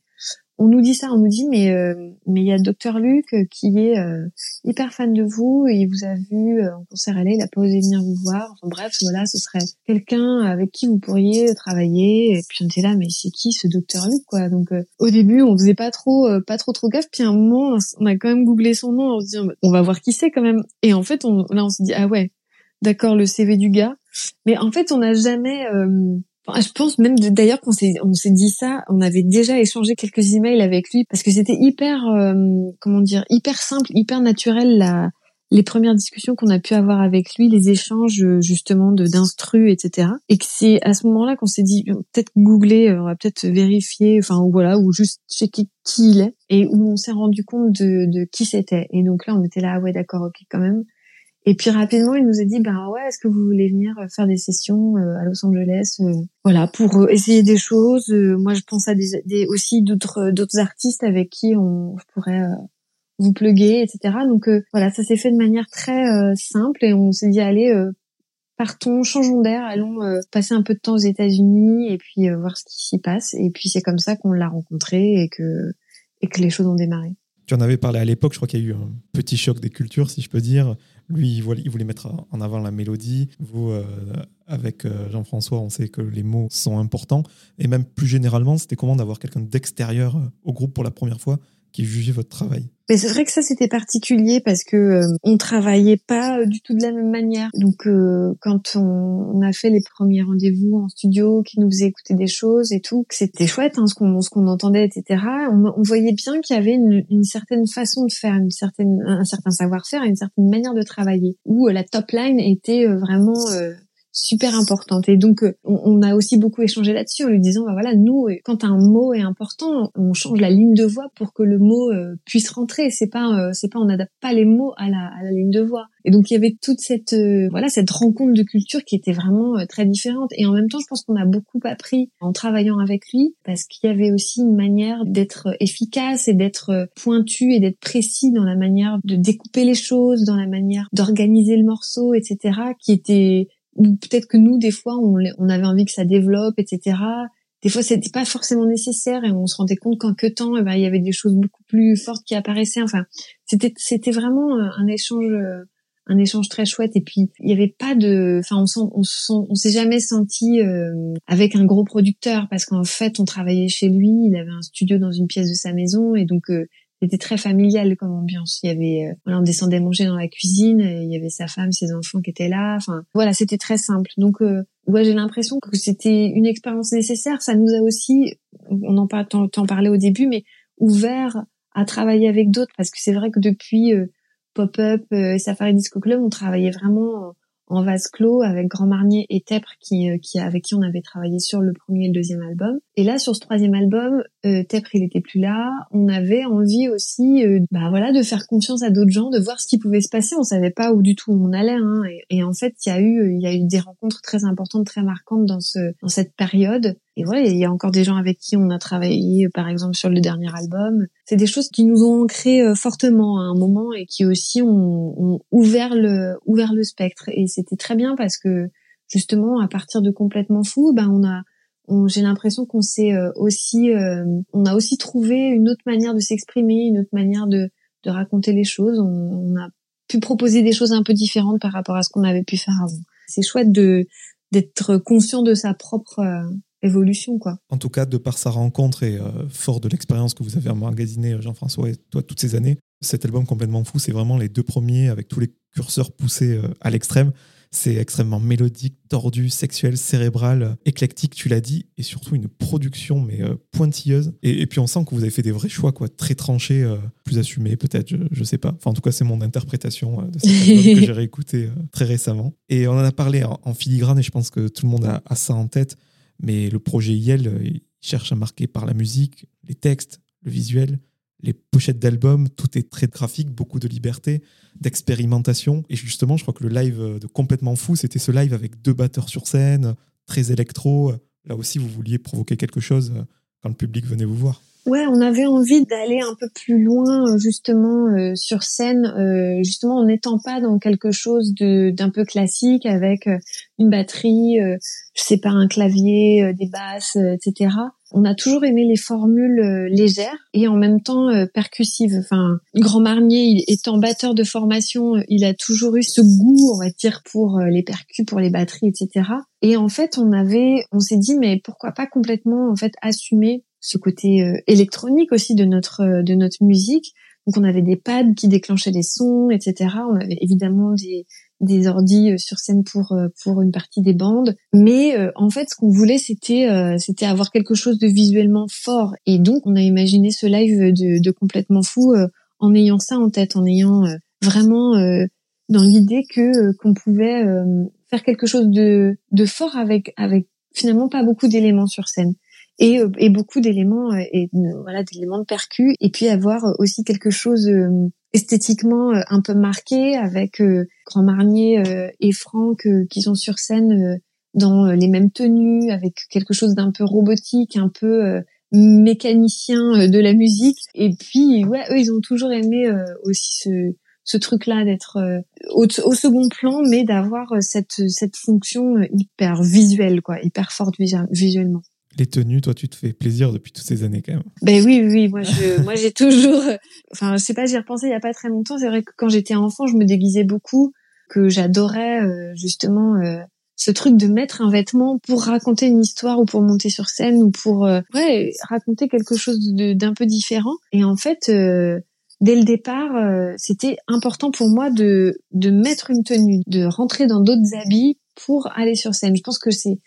on nous dit ça, on nous dit mais euh, mais il y a docteur Luc qui est euh, hyper fan de vous et il vous a vu en concert à il a pas osé venir vous voir. Enfin bref, voilà, ce serait quelqu'un avec qui vous pourriez travailler. Et puis on était là, mais c'est qui ce docteur Luc quoi? Donc au début, on faisait pas trop pas trop trop gaffe. Puis à un moment, on a quand même googlé son nom en se disant on va voir qui c'est quand même. Et en fait, on, là on se dit ah ouais, d'accord le CV du gars. Mais en fait, on n'a jamais je pense même d'ailleurs qu'on s'est on s'est dit ça, on avait déjà échangé quelques emails avec lui parce que c'était hyper euh, comment dire hyper simple, hyper naturel la les premières discussions qu'on a pu avoir avec lui, les échanges justement de d'instru, etc. Et que c'est à ce moment-là qu'on s'est dit peut-être googler, euh, on va peut-être vérifier, enfin voilà, ou juste checker qui il est, et où on s'est rendu compte de, de qui c'était. Et donc là, on était là, ah ouais, d'accord, ok, quand même. Et puis rapidement, il nous a dit, ben ouais, est-ce que vous voulez venir faire des sessions euh, à Los Angeles, euh, voilà, pour euh, essayer des choses. moi, je pense à des, des aussi d'autres d'autres artistes avec qui on pourrait vous pluguer, etc. Donc voilà, ça s'est fait de manière très simple et on s'est dit, allez, partons, changeons d'air, allons passer un peu de temps aux États-Unis et puis voir ce qui s'y passe. Et puis c'est comme ça qu'on l'a rencontré et que et que les choses ont démarré. Tu en avais parlé à l'époque, je crois qu'il y a eu un petit choc des cultures, si je peux dire. Lui, il voulait, mettre en avant la mélodie. Vous, euh, avec euh, Jean-François, on sait que les mots sont importants. Et même plus généralement, c'était comment d'avoir quelqu'un d'extérieur euh, au groupe pour la première fois qui jugeait votre travail. Mais c'est vrai que ça c'était particulier parce que euh, on travaillait pas euh, du tout de la même manière. Donc euh, quand on, a fait les premiers rendez-vous en studio, qui nous faisait écouter des choses et tout, que c'était chouette hein, ce qu'on ce qu'on entendait, etc. On, on voyait bien qu'il y avait une, une, certaine façon de faire, une certaine un certain savoir-faire, une certaine manière de travailler où la top line était vraiment super importante. Et donc, euh, on, a aussi beaucoup échangé là-dessus en lui disant, bah voilà, nous, euh, quand un mot est important, on change la ligne de voix pour que le mot euh, puisse rentrer. C'est pas, c'est pas, on n'adapte pas les mots à la, à la ligne de voix. Et donc, il y avait toute cette, voilà, cette rencontre de culture qui était vraiment très différente. Et en même temps, je pense qu'on a beaucoup appris en travaillant avec lui parce qu'il y avait aussi une manière d'être efficace et d'être pointu et d'être précis dans la manière de découper les choses, dans la manière d'organiser le morceau, etc., qui était ou peut-être que nous des fois on, avait envie que ça développe etc des fois c'était pas forcément nécessaire et on se rendait compte qu'en que temps eh ben, il y avait des choses beaucoup plus fortes qui apparaissaient. Enfin c'était c'était vraiment euh, un échange euh, un échange très chouette. Et puis il y avait pas de enfin on on, on s'est jamais senti euh, avec un gros producteur parce qu'en fait on travaillait chez lui. Il avait un studio dans une pièce de sa maison et donc c'était très familial comme ambiance. Il y avait, euh, voilà, on descendait manger dans la cuisine, il y avait sa femme, ses enfants qui étaient là. Enfin, voilà, c'était très simple. Donc, euh, ouais, j'ai l'impression que c'était une expérience nécessaire. Ça nous a aussi, on en parle, t'en parlais au début, mais ouvert à travailler avec d'autres parce que c'est vrai que depuis euh, Pop-up, Safari Disco Club, on travaillait vraiment en vase clos avec Grand Marnier et Tepre qui, euh, qui avec qui on avait travaillé sur le premier et le deuxième album. Et là sur ce troisième album, euh, Tepre il était plus là. On avait envie aussi, euh, bah voilà, de faire confiance à d'autres gens, de voir ce qui pouvait se passer. On savait pas où du tout on allait. Hein. Et, en fait, il y a eu il y a eu des rencontres très importantes, très marquantes dans ce dans cette période. Et voilà, il y a encore des gens avec qui on a travaillé, par exemple sur le dernier album. C'est des choses qui nous ont ancrés euh, fortement à un moment et qui aussi ont, ont ouvert le ouvert le spectre. Et c'était très bien parce que justement, à partir de complètement fou, ben on a j'ai l'impression qu'on s'est euh, aussi euh, on a aussi trouvé une autre manière de s'exprimer, une autre manière de de raconter les choses. On, on a pu proposer des choses un peu différentes par rapport à ce qu'on avait pu faire avant. C'est chouette de d'être conscient de sa propre évolution quoi. En tout cas, de par sa rencontre et euh, fort de l'expérience que vous avez emmagasinée Jean-François et toi toutes ces années, cet album complètement fou, c'est vraiment les deux premiers avec tous les curseurs poussés euh, à l'extrême. C'est extrêmement mélodique, tordu, sexuel, cérébral, euh, éclectique, tu l'as dit, et surtout une production mais pointilleuse. Et, puis on sent que vous avez fait des vrais choix, quoi, très tranchés, plus assumés peut-être, je, ne sais pas. Enfin en tout cas c'est mon interprétation de cet album que j'ai réécouté très récemment. Et on en a parlé en, filigrane et je pense que tout le monde a, ça en tête. Mais le projet Yel, euh, il cherche à marquer par la musique, les textes, le visuel, les pochettes d'albums, tout est très graphique, beaucoup de liberté, d'expérimentation. Et justement, je crois que le live euh, de Complètement Fou, c'était ce live avec deux batteurs sur scène, très électro. Là aussi, vous vouliez provoquer quelque chose euh, quand le public venait vous voir. Ouais, on avait envie d'aller un peu plus loin justement euh, sur scène, euh, justement en n'étant pas dans quelque chose d'un peu classique avec euh, une batterie, je sais pas un clavier, des basses, etc. On a toujours aimé les formules euh, légères et en même temps euh, percussives. Enfin, Grand Marnier, étant batteur de formation, il a toujours eu ce goût, on va dire, pour les percus, pour les batteries, etc. Et en fait, on avait, on s'est dit, mais pourquoi pas complètement en fait assumer ce côté électronique aussi de notre de notre musique. Donc on avait des pads qui déclenchaient des sons, etc. On avait évidemment des des ordis euh, sur scène pour euh, pour une partie des bandes. Mais euh, en fait ce qu'on voulait c'était c'était avoir quelque chose de visuellement fort. Et donc on a imaginé ce live de, de complètement fou en ayant ça en tête en ayant vraiment dans l'idée que qu'on pouvait faire quelque chose de de fort avec avec finalement pas beaucoup d'éléments sur scène. Et, et beaucoup d'éléments et voilà d'éléments de percus. Et puis avoir aussi quelque chose esthétiquement euh, un peu marqué avec euh, Grand Marnier euh, et Franck qui sont sur scène dans les mêmes tenues avec quelque chose d'un peu robotique, un peu mécanicien de la musique. Et puis, ouais, eux, ils ont toujours aimé aussi ce, ce truc-là d'être au, au, second plan, mais d'avoir cette, cette fonction hyper visuelle, quoi, hyper forte visuellement les tenues, toi, tu te fais plaisir depuis toutes ces années quand même. Ben oui, oui, moi, je, moi, j'ai toujours, enfin, je sais pas, j'y repensé il y a pas très longtemps. C'est vrai que quand j'étais enfant, je me déguisais beaucoup, que j'adorais euh, justement euh, ce truc de mettre un vêtement pour raconter une histoire ou pour monter sur scène ou pour euh, ouais raconter quelque chose d'un peu différent. Et en fait, dès le départ, c'était important pour moi de de mettre une tenue, de rentrer dans d'autres habits pour aller sur scène. Je pense que c'est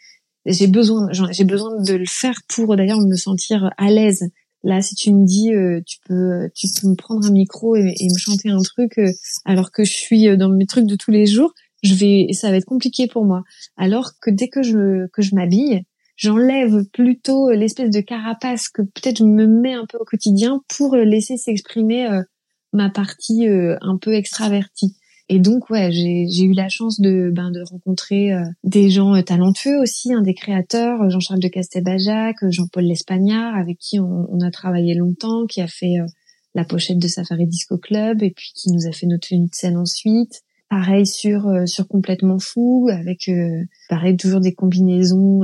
j'ai besoin j'ai besoin de le faire pour d'ailleurs me sentir à l'aise. Là si tu me dis euh, tu peux tu peux me prendre un micro et, me chanter un truc euh, alors que je suis euh, dans mes trucs de tous les jours je vais ça va être compliqué pour moi. Alors que dès que je que je m'habille j'enlève plutôt l'espèce de carapace que peut-être je me mets un peu au quotidien pour laisser s'exprimer ma partie un peu extravertie et donc ouais, j'ai eu la chance de ben de rencontrer euh, des gens euh, talentueux aussi, hein, des créateurs, euh, Jean-Charles de Castelbajac, Jean-Paul Lespagnard, avec qui on, on, a travaillé longtemps, qui a fait la pochette de Safari Disco Club et puis qui nous a fait notre tenue de scène ensuite. Pareil sur sur complètement fou, avec pareil toujours des combinaisons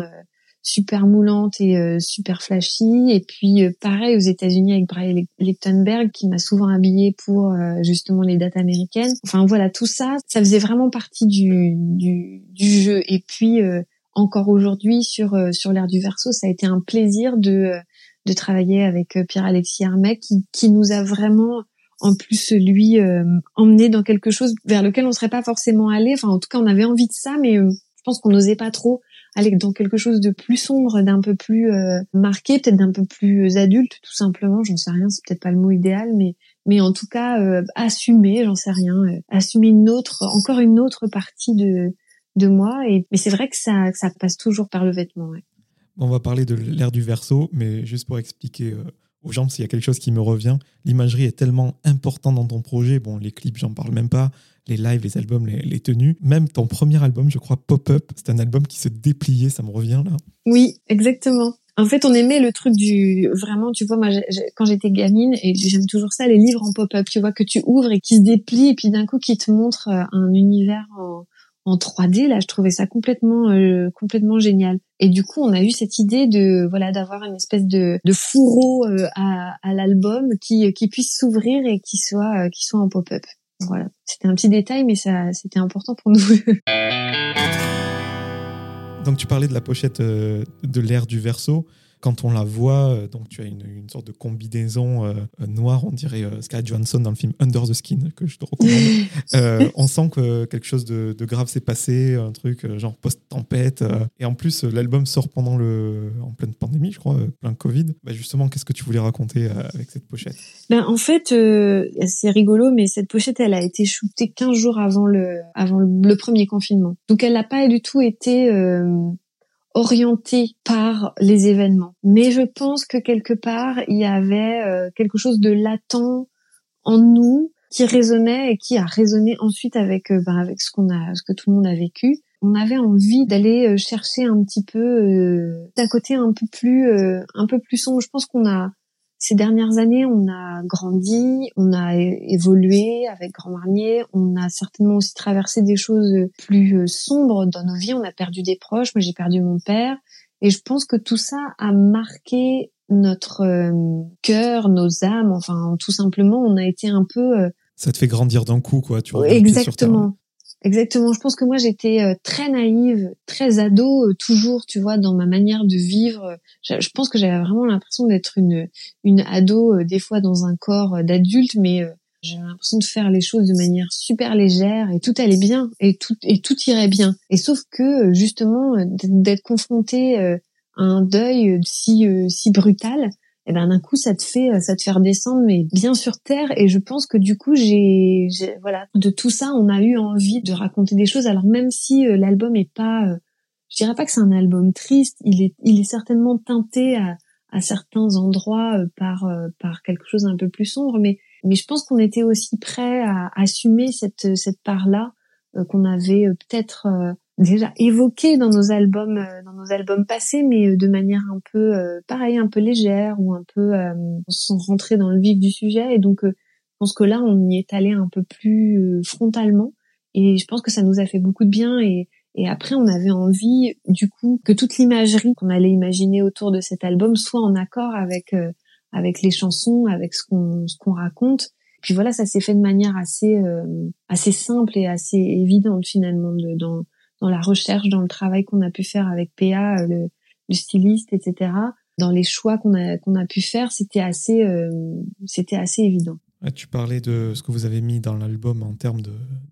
super moulante et euh, super flashy. Et puis euh, pareil aux États-Unis avec Brian Lichtenberg qui m'a souvent habillée pour euh, justement les dates américaines. Enfin voilà, tout ça, ça faisait vraiment partie du, du, du jeu. Et puis encore aujourd'hui sur sur l'ère du verso, ça a été un plaisir de de travailler avec Pierre-Alexis Armet qui, qui nous a vraiment en plus lui emmené dans quelque chose vers lequel on serait pas forcément allé. Enfin en tout cas on avait envie de ça, mais je pense qu'on n'osait pas trop aller dans quelque chose de plus sombre, d'un peu plus euh, marqué, peut-être d'un peu plus adulte, tout simplement. J'en sais rien, c'est peut-être pas le mot idéal, mais mais en tout cas euh, assumer, j'en sais rien, euh, assumer une autre, encore une autre partie de de moi. Mais c'est vrai que ça ça passe toujours par le vêtement. On va parler de l'ère du verso, mais juste pour expliquer aux gens s'il y a quelque chose qui me revient. L'imagerie est tellement importante dans ton projet. Bon, les clips, j'en parle même pas les lives, les albums, les, tenues. Même ton premier album, je crois, Pop-Up, c'est un album qui se dépliait, ça me revient là. Oui, exactement. En fait, on aimait le truc du vraiment, tu vois, moi quand j'étais gamine et j'aime toujours ça, les livres en pop-up, tu vois que tu ouvres et qui se déplient et puis d'un coup qui te montre euh, un univers en, en 3D. Là, je trouvais ça complètement euh, complètement génial. Et du coup, on a eu cette idée de voilà d'avoir une espèce de, fourreau euh, à, l'album qui qui puisse s'ouvrir et qui soit qui soit en pop-up. Voilà, c'était un petit détail, mais ça, c'était important pour nous. Donc tu parlais de la pochette euh, de l'ère du verso quand on la voit, euh, donc tu as une, une sorte de combinaison euh, noire, on dirait euh, Sky Johansson dans le film Under the Skin, que je te recommande. on sent que quelque chose de, de grave s'est passé, un truc genre post-tempête. et en plus, l'album sort pendant le, en pleine pandémie, je crois, plein Covid. Bah justement, qu'est-ce que tu voulais raconter avec cette pochette? Ben, En fait, c'est rigolo, mais cette pochette, elle a été shootée 15 jours avant le, avant le premier confinement. Donc elle n'a pas du tout été orienté par les événements. Mais je pense que quelque part, il y avait euh, quelque chose de latent en nous qui résonnait et qui a résonné ensuite avec euh, ben, avec ce qu'on a ce que tout le monde a vécu. On avait envie d'aller euh, chercher un petit peu d'un côté un peu plus un peu plus sombre. Je pense qu'on a ces dernières années, on a grandi, on a évolué avec Grand Marnier, on a certainement aussi traversé des choses plus euh, sombres dans nos vies. On a perdu des proches. Moi, j'ai perdu mon père. Et je pense que tout ça a marqué notre euh, cœur, nos âmes, enfin tout simplement, on a été un peu. Euh, ça te fait grandir d'un coup, quoi. Tu exactement. Exactement. Je pense que moi j'étais euh, très naïve, très ado, toujours, tu vois, dans ma manière de vivre. Je, pense que j'avais vraiment l'impression d'être une une ado, des fois dans un corps d'adulte, mais j'avais l'impression de faire les choses de manière super légère et tout allait bien et tout et tout irait bien. Et sauf que justement d'être confronté un deuil si euh, si brutal, et eh ben d'un coup ça te fait ça te fait redescendre mais bien sur terre. Et je pense que du coup j'ai voilà. De tout ça on a eu envie de raconter des choses. Alors même si euh, l'album est pas euh, je dirais pas que c'est un album triste. Il est il est certainement teinté à, à certains endroits par par quelque chose d'un peu plus sombre. Mais mais je pense qu'on était aussi prêt à assumer cette cette part là qu'on avait peut-être déjà évoqué dans nos albums euh, dans nos albums passés mais euh, de manière un peu euh, pareil un peu légère ou un peu sans rentrer dans le vif du sujet. Et donc je pense que là on y est allé un peu plus frontalement. Et je pense que ça nous a fait beaucoup de bien. Et et après on avait envie du coup que toute l'imagerie qu'on allait imaginer autour de cet album soit en accord avec avec les chansons avec ce qu'on ce qu'on raconte. Puis voilà ça s'est fait de manière assez assez simple et assez évidente finalement de, dans dans la recherche, dans le travail qu'on a pu faire avec PA, euh, le, styliste, etc. Dans les choix qu'on a a pu faire, c'était assez euh, c'était assez évident. Tu parlais de ce que vous avez mis dans l'album en termes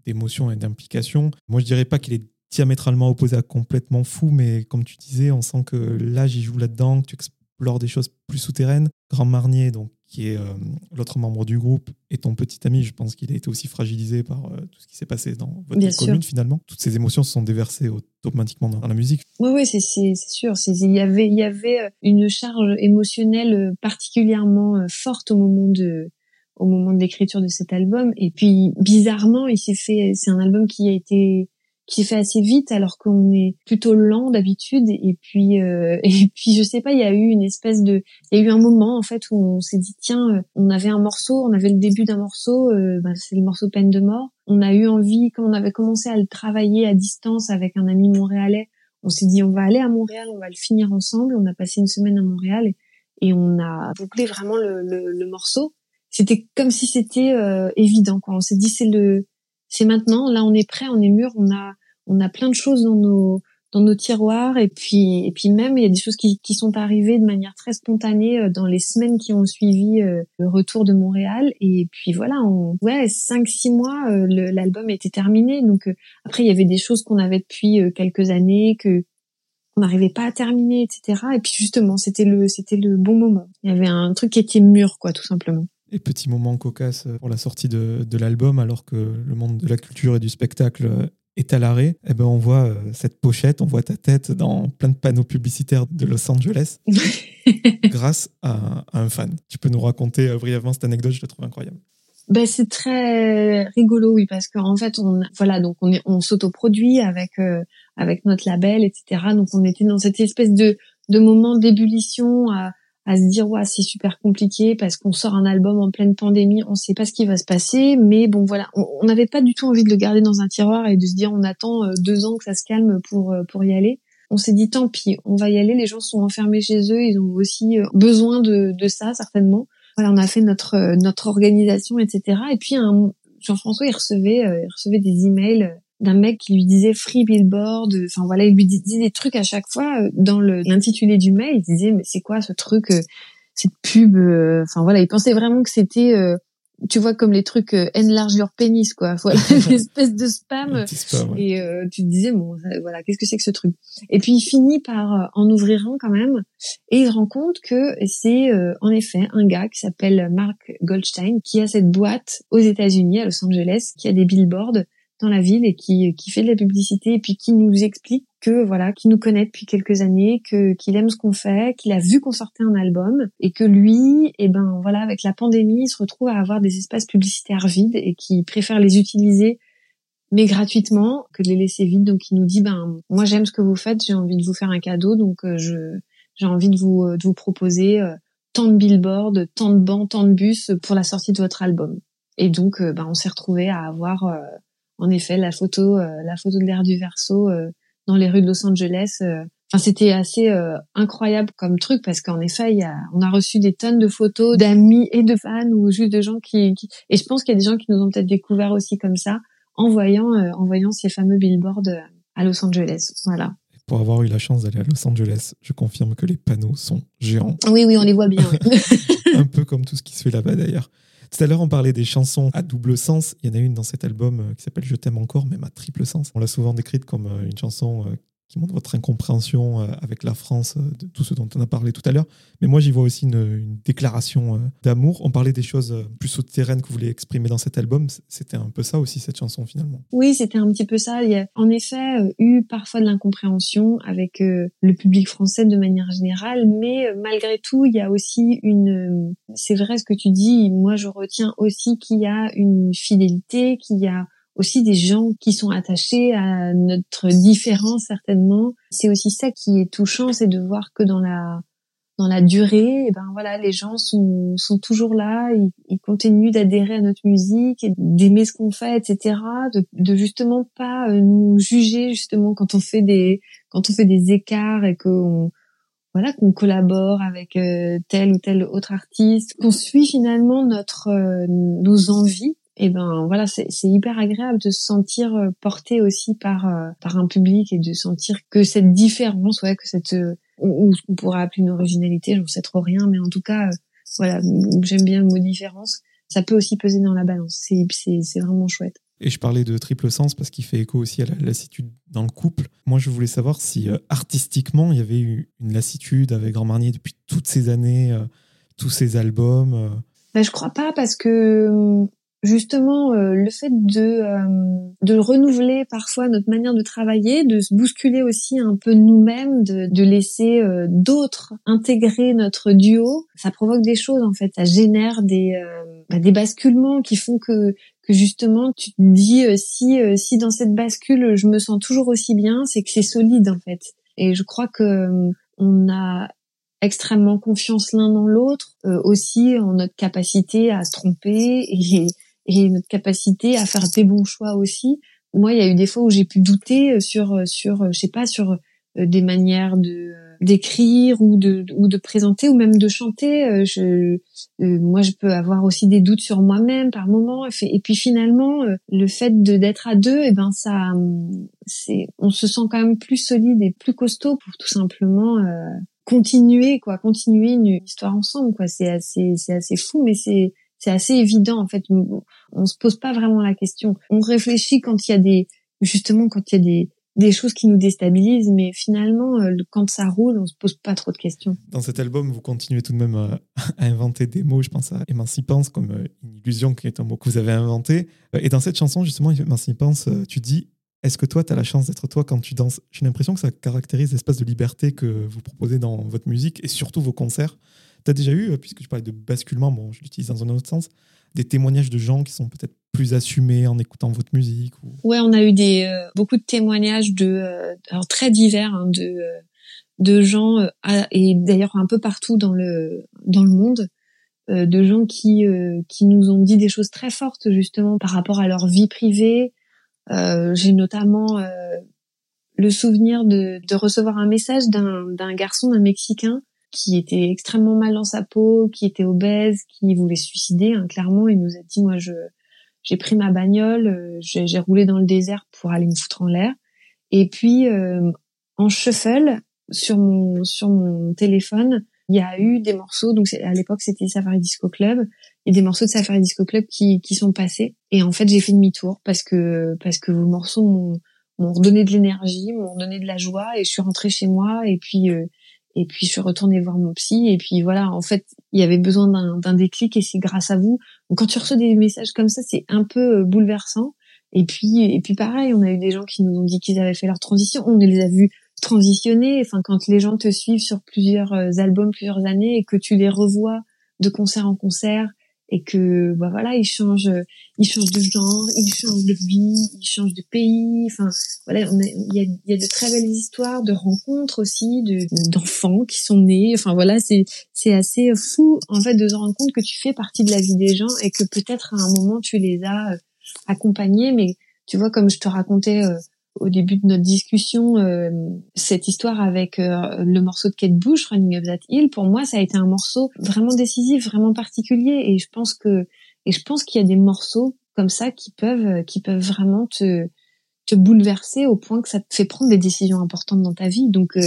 d'émotion et d'implication. Moi, je dirais pas qu'il est diamétralement opposé à complètement fou, mais comme tu disais, on sent que là, j'y joue là-dedans, que tu explores des choses plus souterraines. Grand Marnier, donc qui est euh, l'autre membre du groupe, et ton petit ami, je pense qu'il a été aussi fragilisé par euh, tout ce qui s'est passé dans votre commune finalement. Toutes ces émotions se sont déversées automatiquement dans la musique. Oui, oui, c'est sûr. Il y avait, il y avait euh, une charge émotionnelle particulièrement forte au moment de au moment de l'écriture de cet album. Et puis bizarrement, il s'est fait. C'est un album qui a été qui fait assez vite alors qu'on est plutôt lent d'habitude. Et puis euh, et puis je sais pas il y a eu une espèce de il y a eu un moment en fait où on s'est dit tiens euh, on avait un morceau on avait le début d'un morceau euh, bah, c'est le morceau peine de mort. On a eu envie quand on avait commencé à le travailler à distance avec un ami montréalais on s'est dit on va aller à Montréal on va le finir ensemble. On a passé une semaine à Montréal et, on a bouclé vraiment le, le, le morceau. C'était comme si c'était évident quoi. On s'est dit c'est le c'est maintenant. Là on est prêt on est mûr on a on a plein de choses dans nos dans nos tiroirs et puis et puis même il y a des choses qui, qui sont arrivées de manière très spontanée euh, dans les semaines qui ont suivi euh, le retour de Montréal. Et puis voilà on ouais cinq six mois euh, l'album était terminé. Donc après il y avait des choses qu'on avait depuis quelques années que on n'arrivait pas à terminer etc et puis justement c'était le c'était le bon moment. Il y avait un truc qui était mûr quoi tout simplement. Et petit moment cocasse pour la sortie de, de l'album alors que le monde de la culture et du spectacle est à l'arrêt, eh ben on voit euh, cette pochette, on voit ta tête dans plein de panneaux publicitaires de Los Angeles grâce à, un fan. Tu peux nous raconter euh, brièvement cette anecdote, je la trouve incroyable. Ben c'est très rigolo, oui, parce qu'en fait, on voilà, donc on est, on s'autoproduit avec euh, avec notre label, etc. Donc on était dans cette espèce de de moment d'ébullition à à se dire ouais c'est super compliqué parce qu'on sort un album en pleine pandémie, on sait pas ce qui va se passer, mais bon voilà, on n'avait pas du tout envie de le garder dans un tiroir et de se dire on attend euh, deux ans que ça se calme pour euh, pour y aller. On s'est dit tant pis, on va y aller. Les gens sont enfermés chez eux, ils ont aussi euh, besoin de, de ça certainement. Voilà, on a fait notre notre organisation, etc. Et puis Jean-François il recevait il recevait des emails d'un mec qui lui disait free billboard enfin voilà il lui disait des trucs à chaque fois euh, dans l'intitulé du mail. Il disait mais c'est quoi ce truc euh, cette pub euh, enfin voilà il pensait vraiment que c'était tu vois comme les trucs enlarge your pénis quoi. Voilà une espèce de spam, et tu te disais bon voilà qu'est-ce que c'est que ce truc? Et puis il finit par en ouvrir un quand même et il se rend compte que c'est en effet un gars qui s'appelle Mark Goldstein qui a cette boîte aux États-Unis à Los Angeles qui a des billboards dans la ville et qui, qui fait de la publicité et puis qui nous explique que voilà, qui nous connaît depuis quelques années, que qu'il aime ce qu'on fait, qu'il a vu qu'on sortait un album et que lui, et eh ben voilà, avec la pandémie, il se retrouve à avoir des espaces publicitaires vides et qui préfère les utiliser mais gratuitement que de les laisser vides. Donc il nous dit ben moi j'aime ce que vous faites, j'ai envie de vous faire un cadeau, donc euh, je j'ai envie de vous de vous proposer euh, tant de billboards, tant de bancs, tant de bus pour la sortie de votre album. Et donc euh, ben on s'est retrouvé à avoir en effet, la photo, euh, la photo de l'air du verso euh, dans les rues de Los Angeles, euh, Enfin, c'était assez euh, incroyable comme truc parce qu'en effet, il y a, on a reçu des tonnes de photos d'amis et de fans ou juste de gens qui, qui... et je pense qu'il y a des gens qui nous ont peut-être découvert aussi comme ça en voyant, euh, en voyant ces fameux billboards à Los Angeles. Voilà. Pour avoir eu la chance d'aller à Los Angeles, je confirme que les panneaux sont géants. Oui, oui, on les voit bien. Un peu comme tout ce qui se fait là-bas d'ailleurs. Tout à l'heure, on parlait des chansons à double sens. Il y en a une dans cet album qui s'appelle Je t'aime encore, même à triple sens. On l'a souvent décrite comme une chanson qui montre votre incompréhension euh, avec la France, euh, de tout ce dont on a parlé tout à l'heure. Mais moi, j'y vois aussi une, déclaration euh, d'amour. On parlait des choses plus souterraines que vous voulez exprimer dans cet album. C'était un peu ça aussi, cette chanson, finalement. Oui, c'était un petit peu ça. Il y a en effet eu parfois de l'incompréhension avec le public français de manière générale, mais malgré tout, il y a aussi une... C'est vrai ce que tu dis, moi je retiens aussi qu'il y a une fidélité, qu'il y a aussi des gens qui sont attachés à notre différence certainement. C'est aussi ça qui est touchant, c'est de voir que dans la dans la durée, eh ben voilà, les gens sont sont toujours là, ils, ils continuent d'adhérer à notre musique, d'aimer ce qu'on fait, etc. De, de justement pas euh, nous juger justement quand on fait des quand on fait des écarts et qu'on voilà qu'on collabore avec euh, tel ou tel autre artiste, qu'on suit finalement notre euh, nos envies et ben voilà, c'est hyper agréable de se sentir euh, porté aussi par euh, par un public et de sentir que cette différence, ouais, que cette euh, qu'on pourrait appeler une originalité, j'en sais trop rien, mais en tout cas, voilà, j'aime bien le mot différence. Ça peut aussi peser dans la balance. C'est c'est vraiment chouette. Et je parlais de triple sens parce qu'il fait écho aussi à la lassitude dans le couple. Moi, je voulais savoir si artistiquement, il y avait eu une lassitude avec Grand Marnier depuis toutes ces années, tous ces albums. Ben, je crois pas parce que hum, justement euh, le fait de euh, de renouveler parfois notre manière de travailler, de se bousculer aussi un peu nous-mêmes, de, de laisser euh, d'autres intégrer notre duo, ça provoque des choses en fait, ça génère des bah, des basculements qui font que que justement tu te dis si si dans cette bascule je me sens toujours aussi bien, c'est que c'est solide en fait. Et je crois que on a extrêmement confiance l'un dans l'autre, aussi en notre capacité à se tromper et, et notre capacité à faire des bons choix aussi. Moi, il y a eu des fois où j'ai pu douter euh, sur euh, sur euh, je sais pas sur des manières de d'écrire ou de ou de présenter ou même de chanter. Je moi, je peux avoir aussi des doutes sur moi-même par moments. Et puis finalement, le fait de d'être à deux, et eh ben ça, c'est on se sent quand même plus solide et plus costaud pour tout simplement continuer quoi, continuer une histoire ensemble quoi. C'est assez c'est assez fou, mais c'est c'est assez évident en fait. On, se pose pas vraiment la question. On réfléchit quand il y a des justement quand il y a des des choses qui nous déstabilisent, mais finalement, euh, quand ça roule, on se pose pas trop de questions. Dans cet album, vous continuez tout de même à, inventer des mots. Je pense à émancipance comme euh, une illusion, qui est un mot que vous avez inventé. Euh, et dans cette chanson, justement, émancipance, tu dis est-ce que toi, tu as la chance d'être toi quand tu danses? J'ai l'impression que ça caractérise l'espace de liberté que vous proposez dans votre musique et surtout vos concerts. Tu as déjà eu, puisque je parlais de basculement, bon, je l'utilise dans un autre sens, des témoignages de gens qui sont peut-être plus assumés en écoutant votre musique ou... Ouais, on a eu des euh, beaucoup de témoignages de euh, alors très divers hein, de euh, de gens et d'ailleurs un peu partout dans le dans le monde de gens qui qui nous ont dit des choses très fortes justement par rapport à leur vie privée. J'ai notamment le souvenir de, de recevoir un message d'un d'un garçon, d'un Mexicain, qui était extrêmement mal dans sa peau, qui était obèse, qui voulait suicider. Hein, clairement, il nous a dit moi je j'ai pris ma bagnole, euh, j'ai roulé dans le désert pour aller me foutre en l'air. Et puis euh, en shuffle sur mon sur mon téléphone, il y a eu des morceaux. Donc à l'époque c'était Safari Disco Club et des morceaux de Safari Disco Club qui qui sont passés. Et en fait j'ai fait demi-tour parce que parce que vos morceaux m'ont m'ont redonné de l'énergie, m'ont redonné de la joie et je suis rentrée chez moi et puis euh, et puis je suis retournée voir mon psy. Et puis voilà en fait il y avait besoin d'un déclic et c'est grâce à vous. Quand tu reçois des messages comme ça c'est un peu euh, bouleversant. Et puis et puis pareil on a eu des gens qui nous ont dit qu'ils avaient fait leur transition. On les a vus transitionner. Enfin quand les gens te suivent sur plusieurs euh, albums plusieurs années et que tu les revois de concert en concert et que bah voilà il change il change de genre il change de vie il change de pays enfin voilà il y a, y a de très belles histoires de rencontres aussi de d'enfants qui sont nés enfin voilà c'est c'est assez fou en fait de se rendre compte que tu fais partie de la vie des gens et que peut-être à un moment tu les as euh, accompagnés mais tu vois comme je te racontais euh, au début de notre discussion euh, cette histoire avec euh, le morceau de Kate Bush, Running Up That Hill. Pour moi, ça a été un morceau vraiment décisif, vraiment particulier, et je pense que et je pense qu'il y a des morceaux comme ça qui peuvent qui peuvent vraiment te te bouleverser au point que ça te fait prendre des décisions importantes dans ta vie. Donc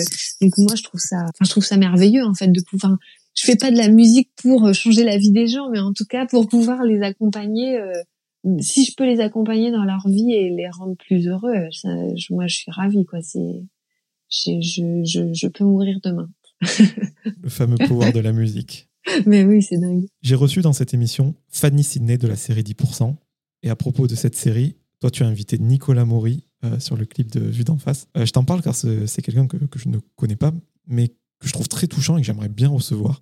donc moi je trouve ça enfin je trouve ça merveilleux en fait de pouvoir je fais pas de la musique pour changer la vie des gens, mais en tout cas pour pouvoir les accompagner si je peux les accompagner dans leur vie et les rendre plus heureux, ça, moi je suis ravie quoi. C'est, je, je, je, peux mourir demain. Le fameux pouvoir de la musique. Mais oui, c'est dingue. J'ai reçu dans cette émission Fanny Sidney de la série 10%. Et à propos de cette série, toi tu as invité Nicolas Maury euh, sur le clip de Vue d'en face. Euh, je t'en parle car c'est quelqu'un que, que je ne connais pas, mais que je trouve très touchant et que j'aimerais bien recevoir.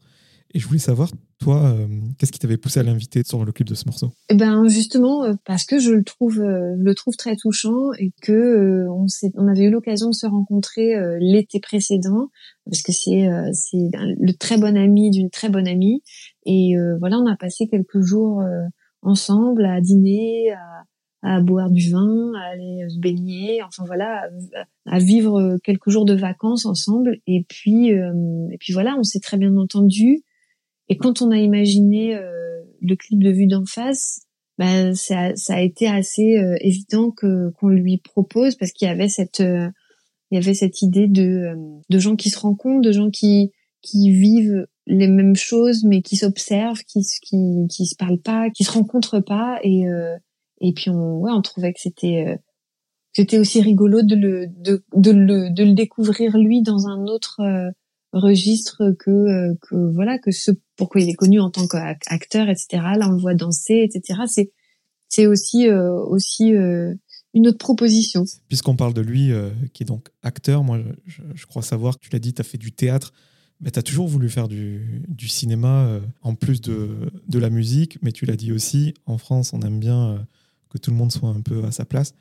Et je voulais savoir, toi, euh, qu'est-ce qui t'avait poussé à l'inviter sur le clip de ce morceau? Eh ben justement euh, parce que je le trouve, euh, le trouve très touchant et que on, on avait eu l'occasion de se rencontrer l'été précédent parce que c'est c'est le très bon ami d'une très bonne amie et voilà on a passé quelques jours ensemble à dîner, à, à boire du vin, à aller se baigner, enfin voilà, à, vivre quelques jours de vacances ensemble. Et puis, et puis voilà, on s'est très bien entendu. Et quand on a imaginé euh, le clip de vue d'en face, bah, ça, ça, a été assez euh, évident que qu'on lui propose parce qu'il y avait cette euh, il y avait cette idée de de gens qui se rencontrent, de gens qui qui vivent les mêmes choses mais qui s'observent, qui qui qui se parlent pas, qui se rencontrent pas. Et et puis on ouais on trouvait que c'était c'était aussi rigolo de le de de le de le découvrir lui dans un autre registre que euh, que voilà que ce pourquoi il est connu en tant qu'acteur etc là on le voit danser etc c'est aussi euh, euh, une autre proposition. Puisqu'on parle de lui qui est donc acteur moi je, crois savoir tu l'as dit tu as fait du théâtre mais tu as toujours voulu faire du, cinéma en plus de, la musique. Mais tu l'as dit aussi en France on aime bien que tout le monde soit un peu à sa place.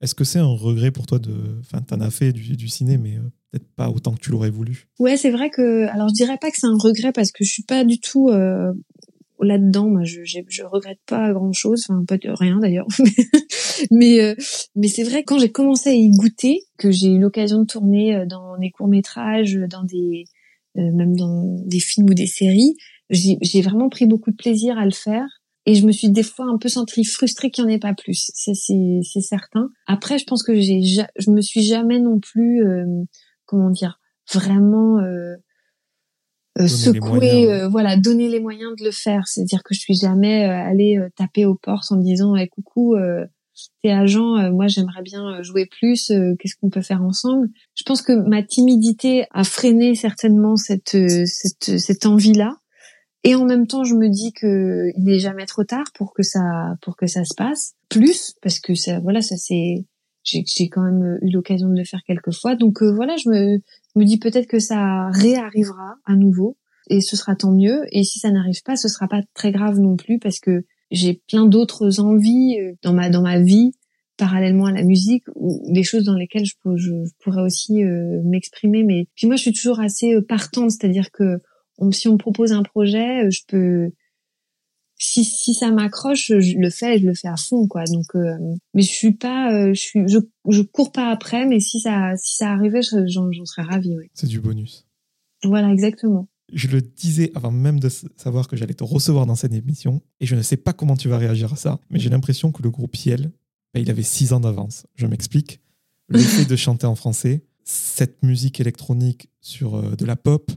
Est-ce que c'est un regret pour toi de. Enfin, t'en as fait du, du ciné, mais euh, pas autant que tu l'aurais voulu. Ouais, c'est vrai que. Alors, je dirais pas que c'est un regret parce que je suis pas du tout euh, là-dedans. Moi, je, je regrette pas grand-chose. Enfin, pas de, rien d'ailleurs. mais euh, mais c'est vrai quand j'ai commencé à y goûter, que j'ai eu l'occasion de tourner dans des courts métrages, dans des même dans des films ou des séries, j'ai vraiment pris beaucoup de plaisir à le faire et je me suis des fois un peu sentie frustrée qu'il n'y en ait pas plus. C'est c'est certain. Après, je pense que j'ai je me suis jamais non plus euh, comment dire vraiment euh, euh secouée, euh, voilà, donner les moyens de le faire. C'est-à-dire que je suis jamais allée taper aux portes en me disant hey, coucou, t'es agent, moi j'aimerais bien jouer plus. Qu'est-ce qu'on peut faire ensemble? Je pense que ma timidité a freiné certainement cette cette cette envie là. Et en même temps, je me dis que il n'est jamais trop tard pour que ça, pour que ça se passe. Plus, parce que ça, voilà, ça c'est, j'ai, quand même eu l'occasion de le faire quelques fois. Donc euh, voilà, je me, me dis peut-être que ça réarrivera à nouveau et ce sera tant mieux. Et si ça n'arrive pas, ce sera pas très grave non plus parce que j'ai plein d'autres envies euh, dans ma dans ma vie parallèlement à la musique ou des choses dans lesquelles je, je, pourrais aussi euh, m'exprimer. Mais puis moi, je suis toujours assez partante, c'est-à-dire que si on me propose un projet, euh, je peux si si ça m'accroche, je le fais, je le fais à fond quoi. Donc euh, mais je suis pas euh, je suis je je cours pas après mais si ça si ça arrivait, j'en j'en serais ravie. C'est du bonus. Voilà, exactement. Je le disais avant même de savoir que j'allais te recevoir dans cette émission et je ne sais pas comment tu vas réagir à ça, mais j'ai l'impression que le groupe Yel, bah, il avait six ans d'avance. Je m'explique. Le fait de chanter en français, cette musique électronique sur de la pop,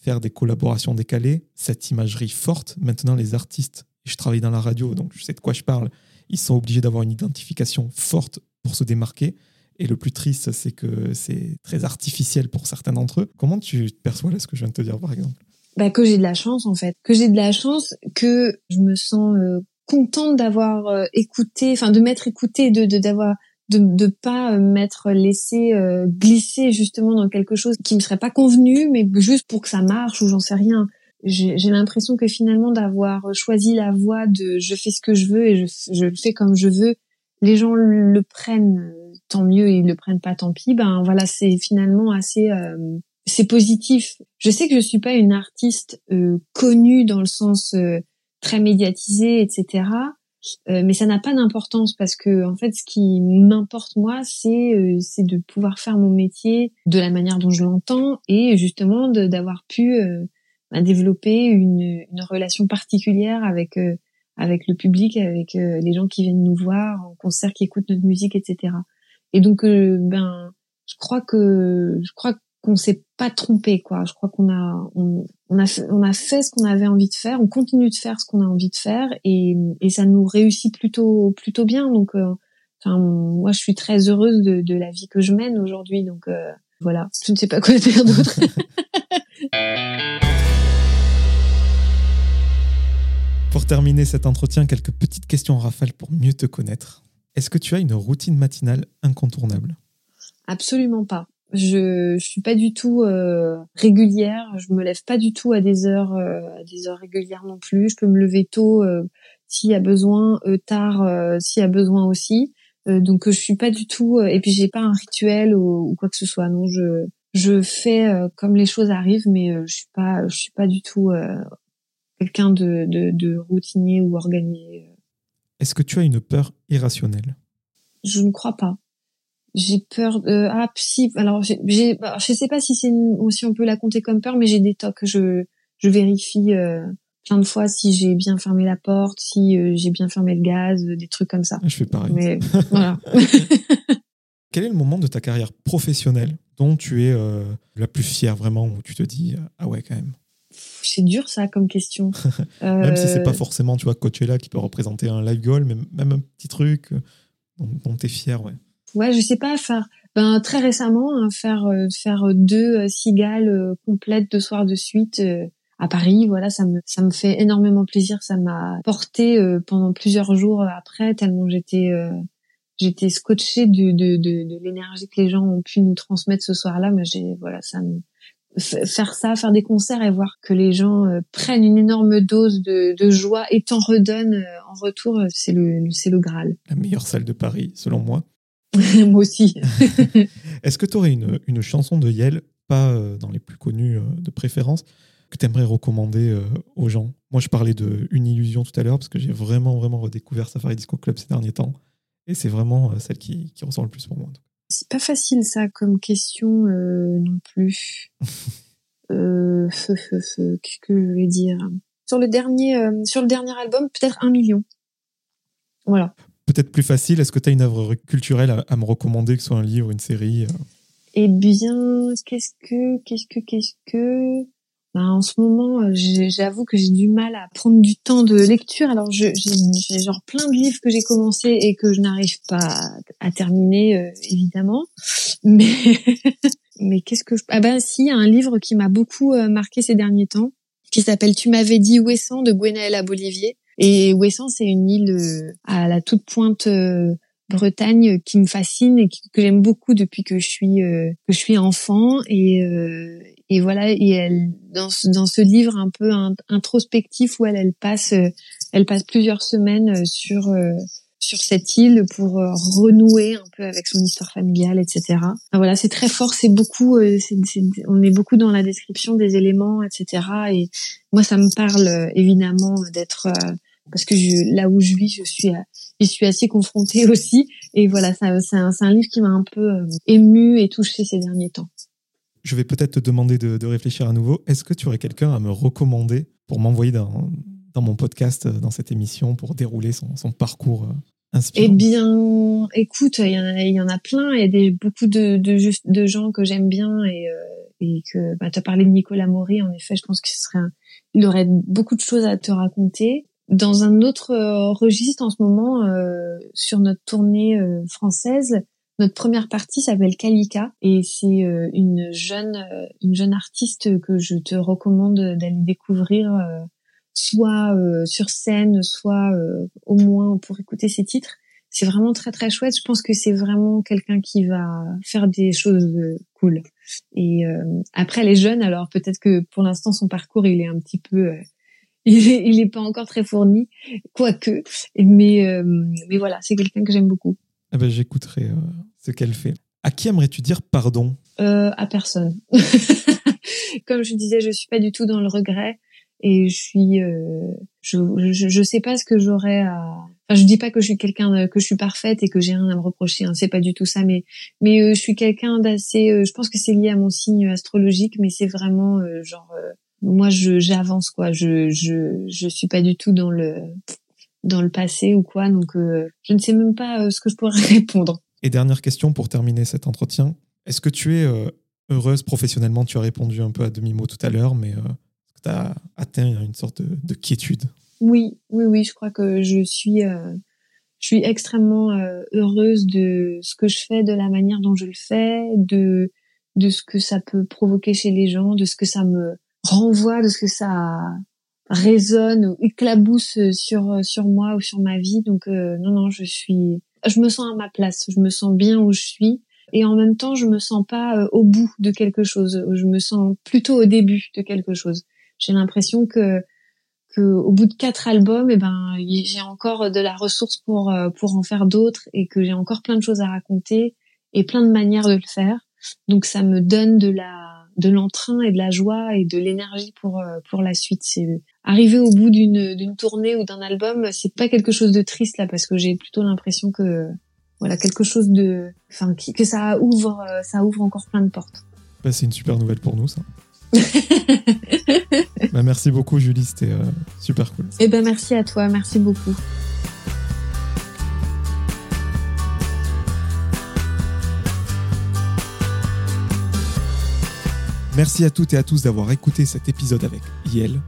faire des collaborations décalées, cette imagerie forte. Maintenant, les artistes, je travaille dans la radio, donc je sais de quoi je parle, ils sont obligés d'avoir une identification forte pour se démarquer. Et le plus triste, c'est que c'est très artificiel pour certains d'entre eux. Comment tu perçois là ce que je viens de te dire, par exemple? Bah, Que j'ai de la chance, en fait. Que j'ai de la chance, que je me sens euh, contente d'avoir euh, écouté, enfin de m'être écoutée, de d'avoir de pas euh, m'être laissé euh, glisser justement dans quelque chose qui me serait pas convenu mais juste pour que ça marche ou j'en sais rien. J'ai l'impression que finalement d'avoir choisi la voie de je fais ce que je veux et je, je le fais comme je veux les gens le prennent tant mieux ils le prennent pas tant pis. Ben voilà c'est finalement assez euh, c'est positif. Je sais que je suis pas une artiste connue dans le sens très médiatisée etc mais ça n'a pas d'importance parce que en fait, ce qui m'importe moi, c'est c'est de pouvoir faire mon métier de la manière dont je l'entends et justement d'avoir pu bah, développer une, une relation particulière avec avec le public, avec les gens qui viennent nous voir en concert, qui écoutent notre musique, etc. Et donc, ben, je crois que je crois qu'on s'est pas trompé quoi. Je crois qu'on a on, a fait, on a fait ce qu'on avait envie de faire, on continue de faire ce qu'on a envie de faire et, et ça nous réussit plutôt plutôt bien. Donc euh, enfin moi je suis très heureuse de, de la vie que je mène aujourd'hui donc euh, voilà, je ne sais pas quoi dire d'autre. pour terminer cet entretien, quelques petites questions rafales pour mieux te connaître. Est-ce que tu as une routine matinale incontournable? Absolument pas je, je suis pas du tout euh, régulière. Je me lève pas du tout à des heures euh, à des heures régulières non plus. Je peux me lever tôt euh, s'il y a besoin, tard s'il y a besoin aussi. donc je suis pas du tout. et puis j'ai pas un rituel ou, quoi que ce soit. Non, je je fais comme les choses arrivent, mais je suis pas je suis pas du tout quelqu'un de, de, de routinier ou organisé. Est-ce que tu as une peur irrationnelle? Je ne crois pas j'ai peur de ah si alors j'ai bah, je sais pas si c'est aussi on peut la compter comme peur mais j'ai des tocs je je vérifie euh, plein de fois si j'ai bien fermé la porte si euh, j'ai bien fermé le gaz des trucs comme ça. Je fais pareil. Mais voilà. Quel est le moment de ta carrière professionnelle dont tu es euh, la plus fière vraiment où tu te dis ah ouais quand même? C'est dur ça comme question. Même si c'est pas forcément tu vois Coachella qui peut représenter un live goal mais même un petit truc dont, dont tu es fier ouais ouais, je sais pas faire. Ben très récemment, hein, faire euh, faire deux euh, cigales euh, complètes deux soirs de suite à Paris. Voilà, ça me ça me fait énormément plaisir. Ça m'a porté pendant plusieurs jours après tellement j'étais j'étais scotchée de de de, de l'énergie que les gens ont pu nous transmettre ce soir-là. Mais j'ai voilà, ça me faire ça, faire des concerts et voir que les gens prennent une énorme dose de, de joie et t'en redonnent en retour, c'est le c'est le Graal. La meilleure salle de Paris, selon moi. Moi aussi. Est-ce que tu aurais une, une, chanson de Yel, pas euh, dans les plus connues euh, de préférence, que tu aimerais recommander euh, aux gens? Moi, je parlais de Une illusion tout à l'heure, parce que j'ai vraiment, vraiment redécouvert Safari Disco Club ces derniers temps. Et c'est vraiment celle qui, qui, ressort le plus pour moi. C'est pas facile, ça, comme question non plus. Qu'est-ce que je vais dire? Sur le dernier, sur le dernier album, peut-être un million. Voilà peut-être plus facile, est-ce que tu as une œuvre culturelle à, me recommander, que ce soit un livre, une série euh Eh bien, qu'est-ce que, qu'est-ce que, qu'est-ce que? Ben, En ce moment, euh, j'avoue que j'ai du mal à prendre du temps de lecture. Alors, j'ai genre plein de livres que j'ai commencé et que je n'arrive pas à, terminer, euh, évidemment. Mais, mais qu'est-ce que je... Ah ben si, il y a un livre qui m'a beaucoup marqué ces derniers temps, qui s'appelle Tu m'avais dit Ouessant de Gwenaëlla Bolivier et Ouessant, c'est une île euh, à la toute pointe euh, Bretagne qui me fascine et que j'aime beaucoup depuis que je suis euh, que je suis enfant et et voilà et elle dans ce, dans ce livre un peu introspectif où elle elle passe elle passe plusieurs semaines sur sur cette île pour renouer un peu avec son histoire familiale, etc. voilà, c'est très fort, c'est beaucoup, on est beaucoup dans la description des éléments, etc. Et moi, ça me parle évidemment d'être parce que je, là où je vis, je suis, je suis assez confrontée aussi. Et voilà, c'est un, un, livre qui m'a un peu euh, ému et touché ces derniers temps. Je vais peut-être te demander de, de, réfléchir à nouveau. Est-ce que tu aurais quelqu'un à me recommander pour m'envoyer dans, dans mon podcast, euh, dans cette émission, pour dérouler son, son parcours euh, inspirant? Eh bien, écoute, il y, en a, il y en a plein. Il y a des, beaucoup de, de, de gens que j'aime bien et, et que bah, tu as parlé de Nicolas Maury. En effet, je pense que ce serait il aurait beaucoup de choses à te raconter dans un autre euh, registre en ce moment euh, sur notre tournée euh, française. Notre première partie s'appelle Kalika et c'est une jeune une jeune artiste que je te recommande d'aller découvrir soit sur scène, soit au moins pour écouter ses titres. C'est vraiment très très chouette. Je pense que c'est vraiment quelqu'un qui va faire des choses cool. Et après les jeunes, alors peut-être que pour l'instant son parcours il est un petit peu il est, pas encore très fourni, quoique. Mais, euh, mais voilà, c'est quelqu'un que j'aime beaucoup. Eh ben, j'écouterai euh, ce qu'elle fait. À qui aimerais-tu dire pardon? Euh, À personne. Comme je disais, je suis pas du tout dans le regret et je suis, je, je, sais pas ce que j'aurais à. Enfin, je dis pas que je suis quelqu'un que je suis parfaite et que j'ai rien à me reprocher. Hein, c'est pas du tout ça, mais mais euh, je suis quelqu'un d'assez. Euh, je pense que c'est lié à mon signe astrologique, mais c'est vraiment euh, genre moi je j'avance quoi. Je je je suis pas du tout dans le dans le passé ou quoi. Donc je ne sais même pas ce que je pourrais répondre. Et dernière question pour terminer cet entretien. Est-ce que tu es heureuse professionnellement? Tu as répondu un peu à demi-mot tout à l'heure, mais tu as atteint une sorte de quiétude? Oui, oui, oui, je crois que je suis, euh, je suis extrêmement euh, heureuse de ce que je fais, de la manière dont je le fais, de de ce que ça peut provoquer chez les gens, de ce que ça me renvoie, de ce que ça résonne ou éclabousse sur sur moi ou sur ma vie. Donc euh, non, non, je suis, je me sens à ma place, je me sens bien où je suis. Et en même temps, je me sens pas au bout de quelque chose. Je me sens plutôt au début de quelque chose. J'ai l'impression que que au bout de quatre albums, eh ben j'ai encore de la ressource pour euh, pour en faire d'autres et que j'ai encore plein de choses à raconter et plein de manières de le faire. Donc ça me donne de la de l'entrain et de la joie et de l'énergie pour euh, pour la suite. C'est arriver au bout d'une d'une tournée ou d'un album, c'est pas quelque chose de triste là parce que j'ai plutôt l'impression que voilà quelque chose de enfin que ça ouvre euh, ça ouvre encore plein de portes. Bah, c'est une super nouvelle pour nous ça. bah, merci beaucoup Julie, c'était euh, super cool. Et eh ben merci à toi, merci beaucoup. Merci à toutes et à tous d'avoir écouté cet épisode avec Yel.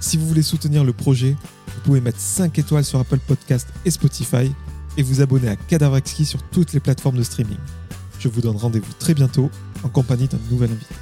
Si vous voulez soutenir le projet, vous pouvez mettre 5 étoiles sur Apple Podcast et Spotify et vous abonner à Cadavre sur toutes les plateformes de streaming. Je vous donne rendez-vous très bientôt en compagnie d'un nouvel invité.